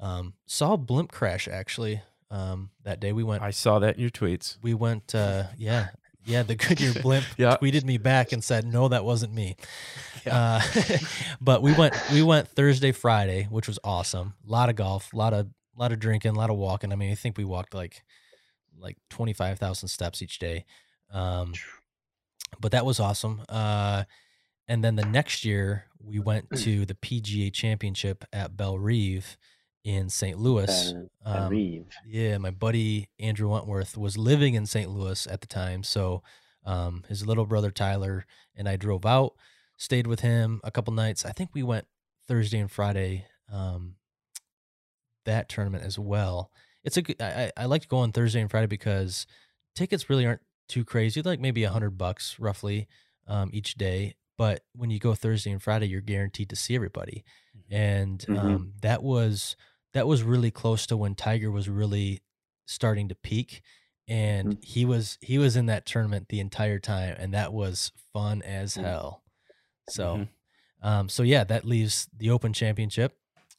Um, saw blimp crash actually um, that day. We went. I saw that in your tweets. We went. Uh, yeah, yeah. The Goodyear blimp (laughs) Yeah. tweeted me back and said, "No, that wasn't me." (laughs) Uh, (laughs) but we went. We went Thursday, Friday, which was awesome. A lot of golf, a lot of, lot of drinking, a lot of walking. I mean, I think we walked like, like twenty five thousand steps each day. Um, but that was awesome. Uh, and then the next year we went to the PGA Championship at Bellerive in St. Louis. Belle- Um, yeah, my buddy Andrew Wentworth was living in St. Louis at the time, so um, his little brother Tyler and I drove out, stayed with him a couple nights. I think we went Thursday and Friday um, that tournament as well. It's a I I like to go on Thursday and Friday because tickets really aren't too crazy, like maybe a hundred bucks roughly um, each day. But when you go Thursday and Friday, you're guaranteed to see everybody, and Mhm. um, that was that was really close to when Tiger was really starting to peak and he was he was in that tournament the entire time and that was fun as Mm. hell. So Mhm. um so yeah, that leaves the Open Championship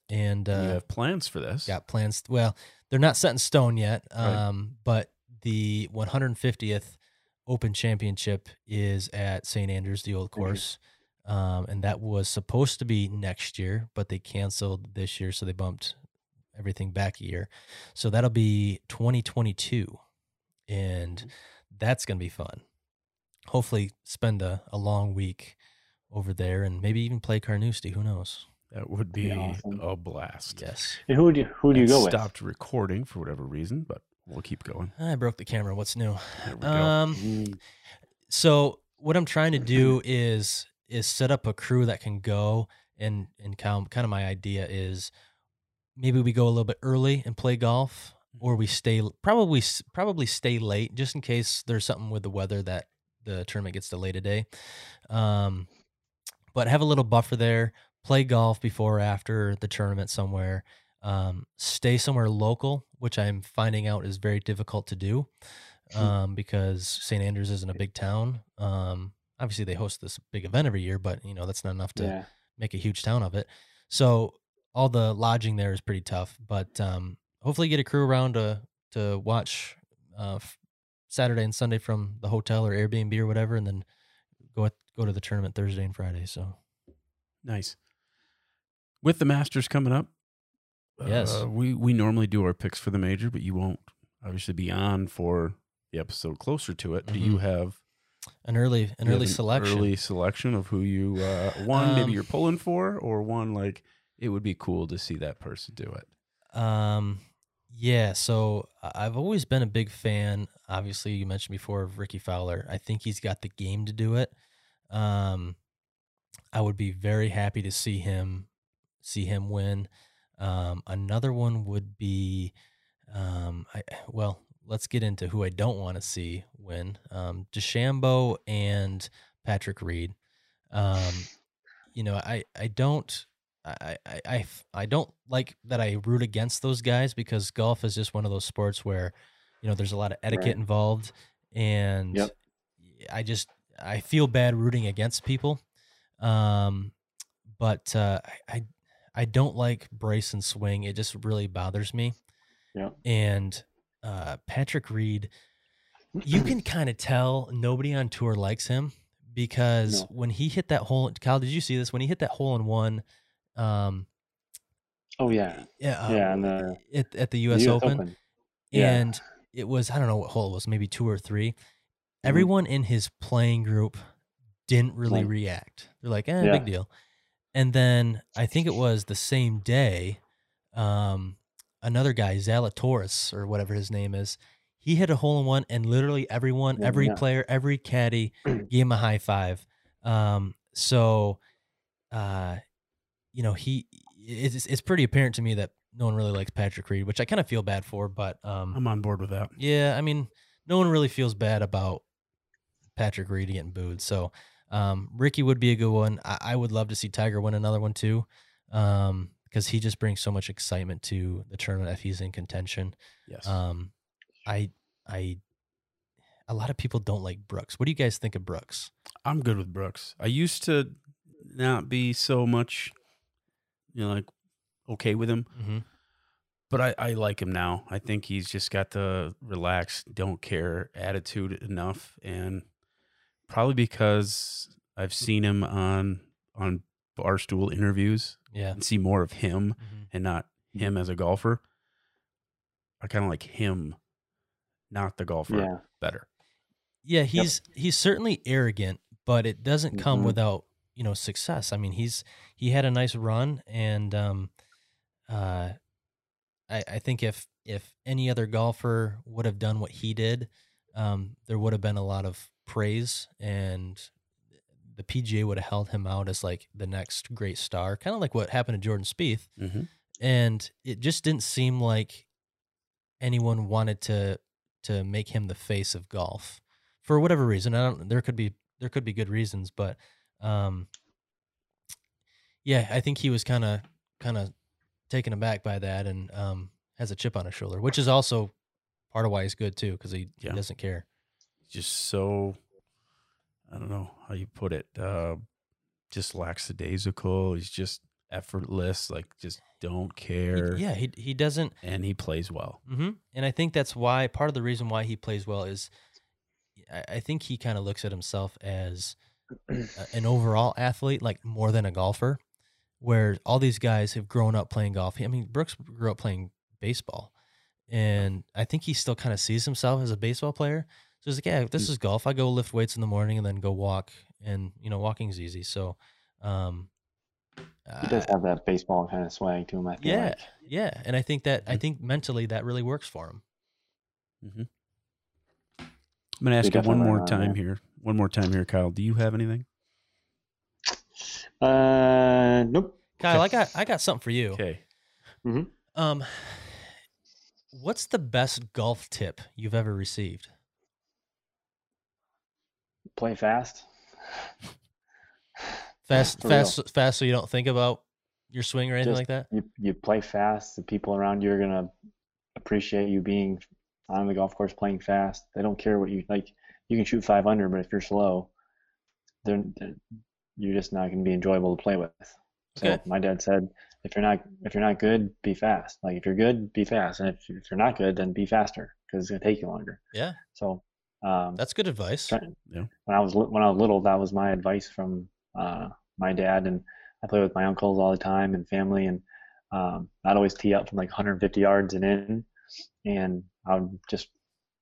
and you uh have plans for this. got plans well, they're not set in stone yet. Right. Um but the 150th Open Championship is at St. Andrews, the old course. Um, and that was supposed to be next year, but they canceled this year, so they bumped everything back a year. So that'll be 2022, and that's gonna be fun. Hopefully, spend a, a long week over there, and maybe even play Carnoustie. Who knows? That would be Yeah, awesome. a blast. Yes. And who do you, who do you It go with? stopped recording for whatever reason, but we'll keep going. I broke the camera. What's new? There we go. Um. Mm, So what I'm trying to do is is set up a crew that can go and and kind kind of my idea is maybe we go a little bit early and play golf or we stay probably s- probably stay late just in case there's something with the weather that the tournament gets delayed today. Um but have a little buffer there, play golf before or after the tournament somewhere. Um, stay somewhere local, which I'm finding out is very difficult to do (laughs) um, because St. Andrews isn't a big town. Um, obviously, they host this big event every year, but you know that's not enough to yeah. make a huge town of it. So all the lodging there is pretty tough, but um, hopefully get a crew around to to watch uh, Saturday and Sunday from the hotel or Airbnb or whatever, and then go at, go to the tournament Thursday and Friday. So Nice. With the Masters coming up, Yes. uh, we we normally do our picks for the major, but you won't obviously be on for the episode closer to it. Do you Mhm. have an early an early selection. early selection of who you uh, one maybe Um, you're pulling for, or one like it would be cool to see that person do it. Um, yeah. So I've always been a big fan. Obviously, you mentioned before of Rickie Fowler. I think he's got the game to do it. Um, I would be very happy to see him see him win. Um, another one would be, um, I well, let's get into who I don't want to see win. Um, DeChambeau and Patrick Reed. Um, you know, I I don't. I, I, I, I don't like that I root against those guys because golf is just one of those sports where, you know, there's a lot of etiquette Right. involved, and Yep. I just I feel bad rooting against people. Um, but uh, I, I don't like Bryson's swing. It just really bothers me. Yep. And uh, Patrick Reed, you can (clears throat) kind of tell nobody on tour likes him because No. when he hit that hole, Kyle, did you see this? When he hit that hole in one, um, Oh yeah. yeah, uh, Yeah, and the- at, at the The U.S. US Open, Yeah. and it was I don't know what hole it was, maybe two or 3 Everyone in his playing group didn't really Like- react. They're like, eh, Yeah. big deal. And then I think it was the same day, um, another guy, Zalatoris or whatever his name is, he hit a hole in one, and literally everyone, Yeah, every yeah. player, every caddy (clears throat) gave him a high five. Um, so, uh, you know, he it's it's pretty apparent to me that no one really likes Patrick Reed, which I kind of feel bad for, but um, I'm on board with that. yeah, I mean, no one really feels bad about Patrick Reed getting booed. So um, Rickie would be a good one. I, I would love to see Tiger win another one too, because he just brings so much excitement to the tournament if he's in contention. Yes. Um, I I a lot of people don't like Brooks. What do you guys think of Brooks? I'm good with Brooks. I used to not be so much, you know, like okay with him, Mm-hmm. but I, I like him now. I think he's just got the relaxed, don't care attitude enough, and probably because I've seen him on on barstool interviews Yeah. and see more of him Mhm. and not him as a golfer. I kind of like him, not the golfer, Yeah. better. Yeah, he's he's certainly arrogant, but it doesn't come Mhm. without you know success. I mean, he's he had a nice run, and um, uh, I I think if if any other golfer would have done what he did, um, there would have been a lot of praise, and the PGA would have held him out as like the next great star, kind of like what happened to Jordan Spieth. Mm-hmm. and it just didn't seem like anyone wanted to to make him the face of golf for whatever reason. I don't. There could be there could be good reasons, but um, yeah, I think he was kind of kind of taken aback by that and um has a chip on his shoulder, which is also part of why he's good too because he, Yeah. he doesn't care. Just so, I don't know how you put it. Uh, just lackadaisical. He's just effortless. Like just don't He- care. yeah, he he doesn't and he plays well. hmm And I think that's why part of the reason why he plays well is I, I think he kind of looks at himself as a- (clears throat) an overall athlete, like more than a golfer, where all these guys have grown up playing golf. I mean, Brooks grew up playing baseball. And I think he still kind of sees himself as a baseball player. So he's like, yeah, this is golf. I go lift weights in the morning and then go walk. And, you know, walking's easy. So, um, He does have that baseball kind of swag to him. I feel yeah, like. yeah. And I think that, I Mhm. think mentally that really works for him. Mm-hmm. I'm gonna ask you one more are, time yeah. here. One more time here, Kyle. Do you have anything? Uh, nope. Kyle, Okay. I got, I got something for you. Okay. Um, what's the best golf tip you've ever received? Play fast. Fast, (laughs) real. fast, fast, so you don't think about your swing or anything Just- like that. You you play fast. The people around you are gonna appreciate you being on the golf course playing fast. They don't care what you like. You can shoot five under, but if you're slow, then then you're just not gonna be enjoyable to play with. So Okay. my dad said, if you're not if you're not good, be fast. Like if you're good, be fast, and if, if you're not good, then be faster because it's gonna take you longer. Yeah, So um, that's good advice. Yeah. when I was when I was little, that was my advice from uh, my dad, and I play with my uncles all the time and family, and um, I'd always tee up from like 150 yards and in, and I would just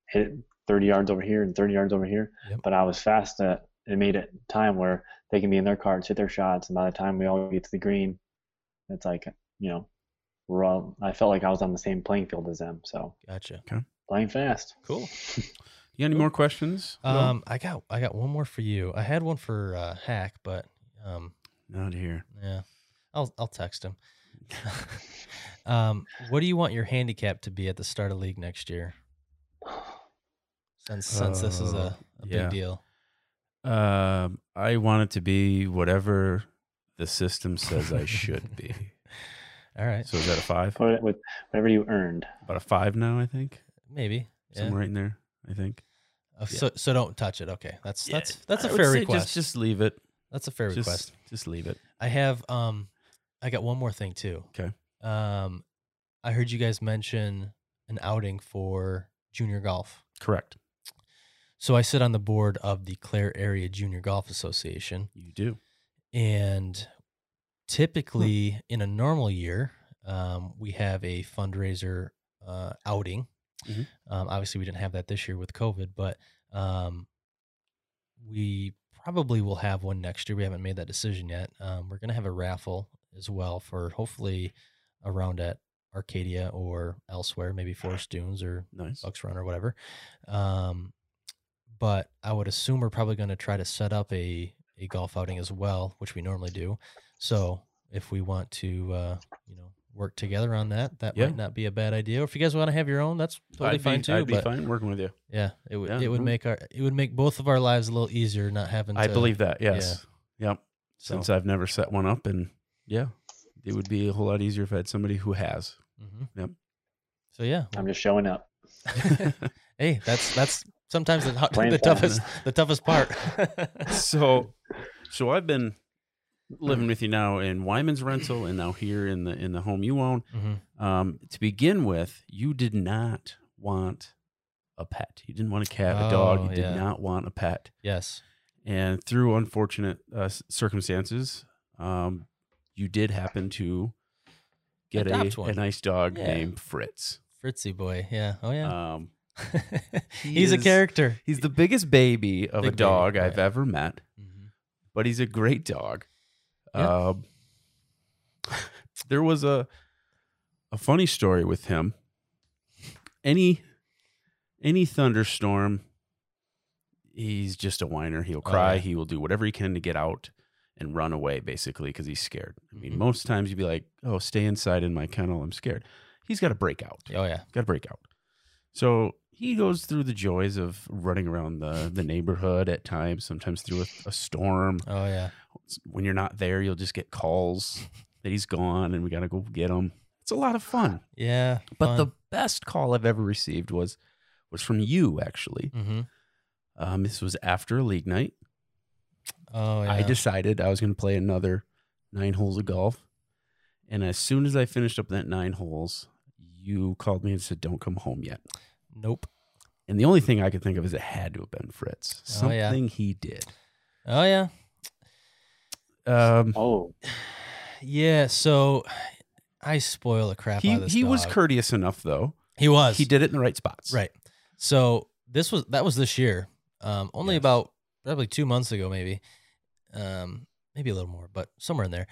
hit it 30 yards over here and 30 yards over here. Yep. But I was fast that it made it time where they can be in their carts, hit their shots, and by the time we all get to the green, it's like you know, we're all. I felt like I was on the same playing field as them, so Gotcha. playing fast. Cool. (laughs) You got any more questions? Will? Um, I got, I got one more for you. I had one for uh, Hack, but um, not here. yeah, I'll, I'll text him. (laughs) um, what do you want your handicap to be at the start of league next year? Since since this is Uh, a, a yeah. big deal. Um, I want it to be whatever the system says I should be. (laughs) All right, So is that a five? Put it with whatever you earned. About a five now, I think. maybe. Yeah. Somewhere right in there, I think. Uh, So so don't touch it. Okay, that's Yeah, that's that's a I fair request. Just, just leave it. that's a fair just, request. Just leave it. I have um I got one more thing too. Okay. Um I heard you guys mention an outing for junior golf. Correct. So I sit on the board of the Clare Area Junior Golf Association You do. and typically in a normal year um, we have a fundraiser uh, outing. Mhm. Um, obviously we didn't have that this year with COVID, but um, we probably will have one next year. We haven't made that decision yet. Um, we're going to have a raffle as well for hopefully around at Arcadia or elsewhere, maybe Forest Dunes or Nice. Bucks Run or whatever. Um, but I would assume we're probably going to try to set up a, a golf outing as well, which we normally do. So if we want to, uh, you know, work together on that, that Yeah. might not be a bad idea. Or if you guys want to have your own, that's totally I'd fine be, too. I'd be fine working with you. yeah, it would Yeah. it would Mhm. make our it would make both of our lives a little easier not having. To. I to, believe that. Yes. Yep. So, Since I've never set one up, and yeah, it would be a whole lot easier if I had somebody who has. Mm-hmm. Yep. So yeah, I'm just showing up. (laughs) hey, that's that's sometimes the, (laughs) the toughest (laughs) the toughest part. so so I've been living with you now in Wyman's rental and now here in the in the home you own. Mhm. Um, to begin with, you did not want a pet. You didn't want a cat, a dog. Oh, You did yeah. not want a pet. Yes. And through unfortunate uh, circumstances, um, you did happen to get a, Adopt a one. nice dog Yeah. named Fritz. Fritzy boy. Yeah. Oh yeah. Um, (laughs) He's a character. he's the biggest baby of Big a dog oh, I've yeah. ever met. mm-hmm. but he's a great dog. Yeah. Um, (laughs) there was a a funny story with him. Any any thunderstorm, he's just a whiner. He'll Oh, cry. yeah. He will do whatever he can to get out and run away, basically, because he's scared. I mean, Mhm. most times you'd be like, "Oh, stay inside in my kennel. I'm scared." He's got to break out Oh yeah. got to break out. So he goes through the joys of running around the, the neighborhood at times, sometimes through a, a storm. Oh yeah. When you're not there, you'll just get calls (laughs) that he's gone and we got to go get him. It's a lot of fun. (sighs) Yeah. But the best call I've ever received was was from you, actually. hmm Um, this was after a league night. Oh yeah. I decided I was going to play another nine holes of golf. And as soon as I finished up that nine holes, you called me and said, Don't come home yet. Nope. And the only thing I could think of is it had to have been Fritz. Oh, yeah. Something he did. Oh yeah. Um, Oh, Yeah. So I spoil the crap out he he was courteous enough though. He was. He did it in the right spots. Right. So this was that was this year. Um, only Yes. about probably two months ago, maybe, um, maybe a little more, but somewhere in there.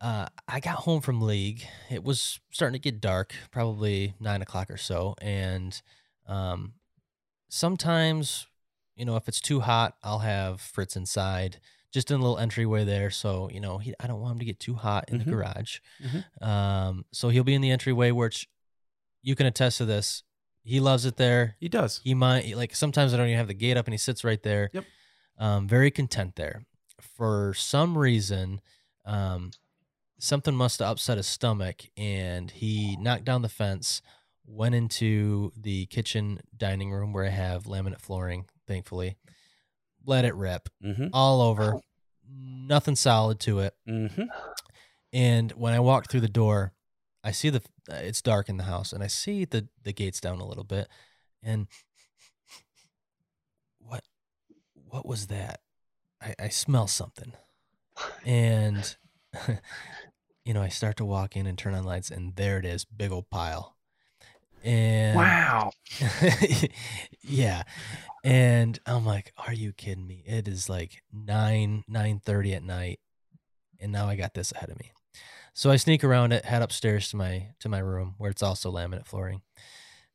Uh, I got home from league. It was starting to get dark, probably nine o'clock or so, and um, sometimes, you know, if it's too hot, I'll have Fritz inside, just in a little entryway there. So you know, he, I don't want him to get too hot in Mhm. the garage. Mhm. Um, so he'll be in the entryway, which you can attest to this. He loves it there. He does. He might like sometimes I don't even have the gate up and he sits right there. Yep. Um, very content there. For some reason, um, something must have upset his stomach and he knocked down the fence, went into the kitchen dining room where I have laminate flooring, thankfully. Let it rip Mm-hmm. all over. Nothing solid to it. Mm-hmm. And when I walk through the door, I see the uh, it's dark in the house, and I see the the gates down a little bit, and what what was that? I, I smell something, and (laughs) you know I start to walk in and turn on lights, and there it is, big old pile, and wow. (laughs) yeah. And I'm like, are you kidding me? It is like nine, nine thirty at night. And now I got this ahead of me. So I sneak around it, head upstairs to my to my room where it's also laminate flooring.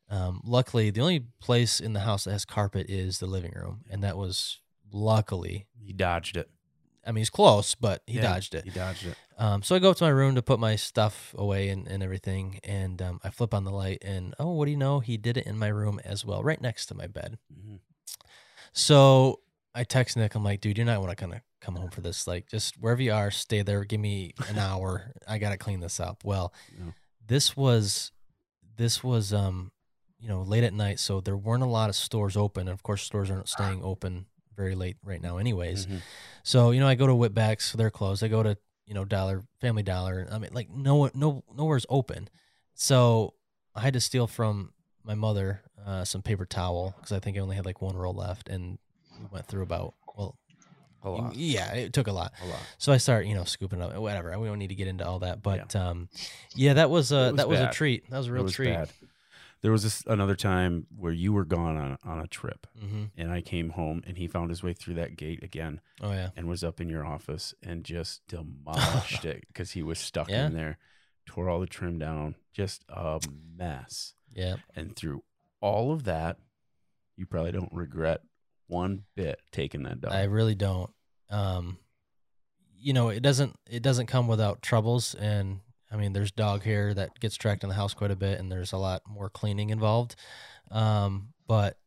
Um, luckily, the only place in the house that has carpet is the living room, and that was luckily. He dodged it. I mean, he's close, but he Yeah, dodged it. He dodged it. Um, so I go up to my room to put my stuff away and, and everything, and um, I flip on the light, and oh, what do you know? He did it in my room as well, right next to my bed. Mhm. So I text Nick. I'm like, dude, you're not want to kind of come home for this. Like, just wherever you are, stay there. Give me an (laughs) hour. I gotta clean this up. Well, Yeah. this was, this was, um, you know, late at night, so there weren't a lot of stores open. And of course, stores aren't staying open very late right now, anyways. Mhm. So you know, I go to Whitbacks, they're closed. I go to you know Dollar Family Dollar. I mean, like no no nowhere's open. So I had to steal from my mother uh, some paper towel because I think I only had like one roll left, and we went through about well, A lot. yeah, it took a lot. A lot. So I start you know scooping up whatever. We don't need to get into all that, but yeah, um, yeah that was a was that was a treat. That was a real was treat. bad. There was this another time where you were gone on on a trip, hmm and I came home, and he found his way through that gate again, Oh yeah, and was up in your office and just demolished (laughs) it because he was stuck Yeah. in there, tore all the trim down, just a mess. Yeah. And through all of that, you probably don't regret one bit taking that dog. I really don't. Um, you know, it doesn't it doesn't come without troubles, and I mean, there's dog hair that gets tracked in the house quite a bit, and there's a lot more cleaning involved. Um, but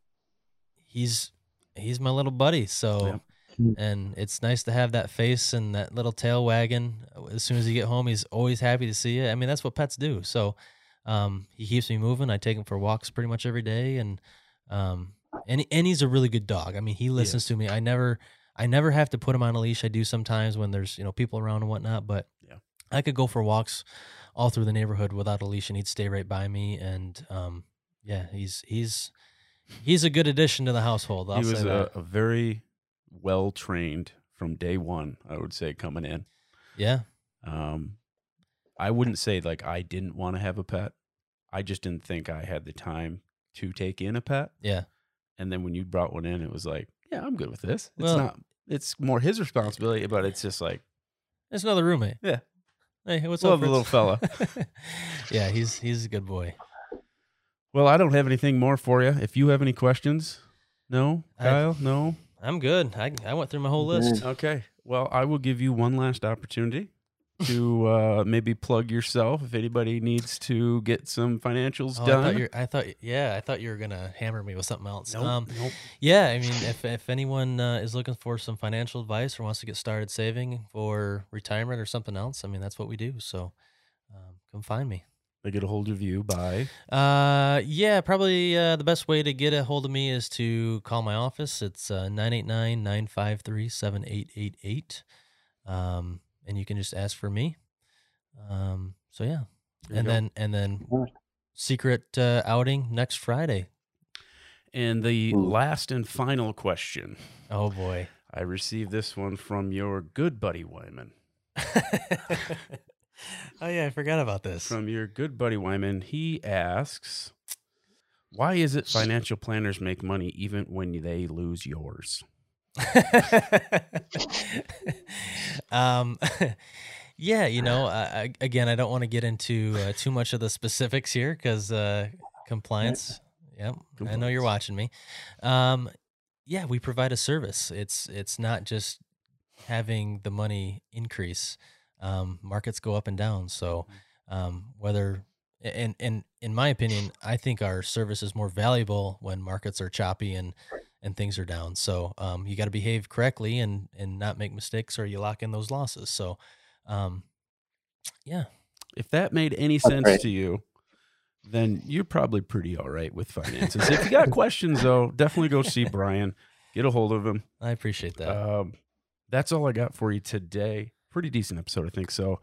he's he's my little buddy, so. Yep. And it's nice to have that face and that little tail wagging. As soon as you get home, he's always happy to see you. I mean, that's what pets do. So, Um, he keeps me moving. I take him for walks pretty much every day, and um, and and he's a really good dog. I mean, he listens to me. I never I never have to put him on a leash. I do sometimes when there's you know people around and whatnot, but Yeah. I could go for walks all through the neighborhood without a leash, and he'd stay right by me. And um, yeah, he's he's he's a good addition to the household. I'll he was a, a very well trained from day one. I would say coming in. yeah, Um, I wouldn't say like I didn't want to have a pet. I just didn't think I had the time to take in a pet. yeah. And then when you brought one in, it was like, yeah, I'm good with this. It's Well- not. It's more his responsibility, but it's just like, it's another roommate. yeah, Hey, what's Love up, the little fella. fella? (laughs) yeah, he's he's a good boy. Well, I don't have anything more for you. If you have any questions, no, I- Kyle, no. I'm good. I I went through my whole list. Mm-hmm. Okay. Well, I will give you one last opportunity to uh, maybe plug yourself if anybody needs to get some financials Oh, I done. thought I thought, yeah, I thought you were gonna hammer me with something else. Nope, Um, nope. yeah, I mean, if if anyone uh, is looking for some financial advice or wants to get started saving for retirement or something else, I mean, that's what we do. So, um, come find me. They get a hold of you by Uh, yeah, probably uh, the best way to get a hold of me is to call my office. It's uh, 989 953 7888. And you can just ask for me. Um, so yeah. There and then, and then secret uh, outing next Friday. And the Ooh. last and final question. Oh boy. I received this one from your good buddy Wyman. (laughs) oh yeah, I forgot about this. From your good buddy Wyman, he asks, "Why is it financial planners make money even when they lose yours?" (laughs) um, (laughs) yeah, you know, I, again, I don't want to get into uh, too much of the specifics here because uh, compliance. Yep, I know you're watching me. Um, yeah, we provide a service. It's it's not just having the money increase. Um, markets go up and down, so um, whether and and in my opinion, I think our service is more valuable when markets are choppy and and things are down. So um, you got to behave correctly and and not make mistakes, or you lock in those losses. So, um, yeah, If that made any sense great. to you, then you're probably pretty all right with finances. if you got questions, though, definitely go see Brian. Get a hold of him. I appreciate that. Um, that's all I got for you today. Pretty decent episode, I think so.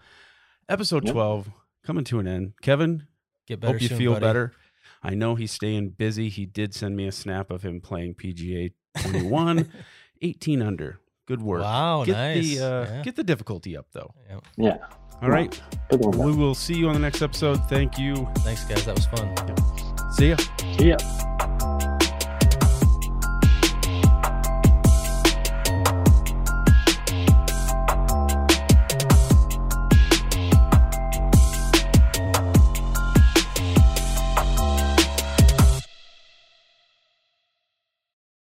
Episode Yep. 12 coming to an end. Kevin, Get better. hope you soon, feel buddy. better. I know he's staying busy. He did send me a snap of him playing PGA 21, (laughs) 18 under. Good work. Wow, get nice. the uh, Yeah. get the difficulty up though. Yep. Yeah. All right, Good one. we will see you on the next episode. Thank you. Thanks, guys. That was fun. See ya. See ya.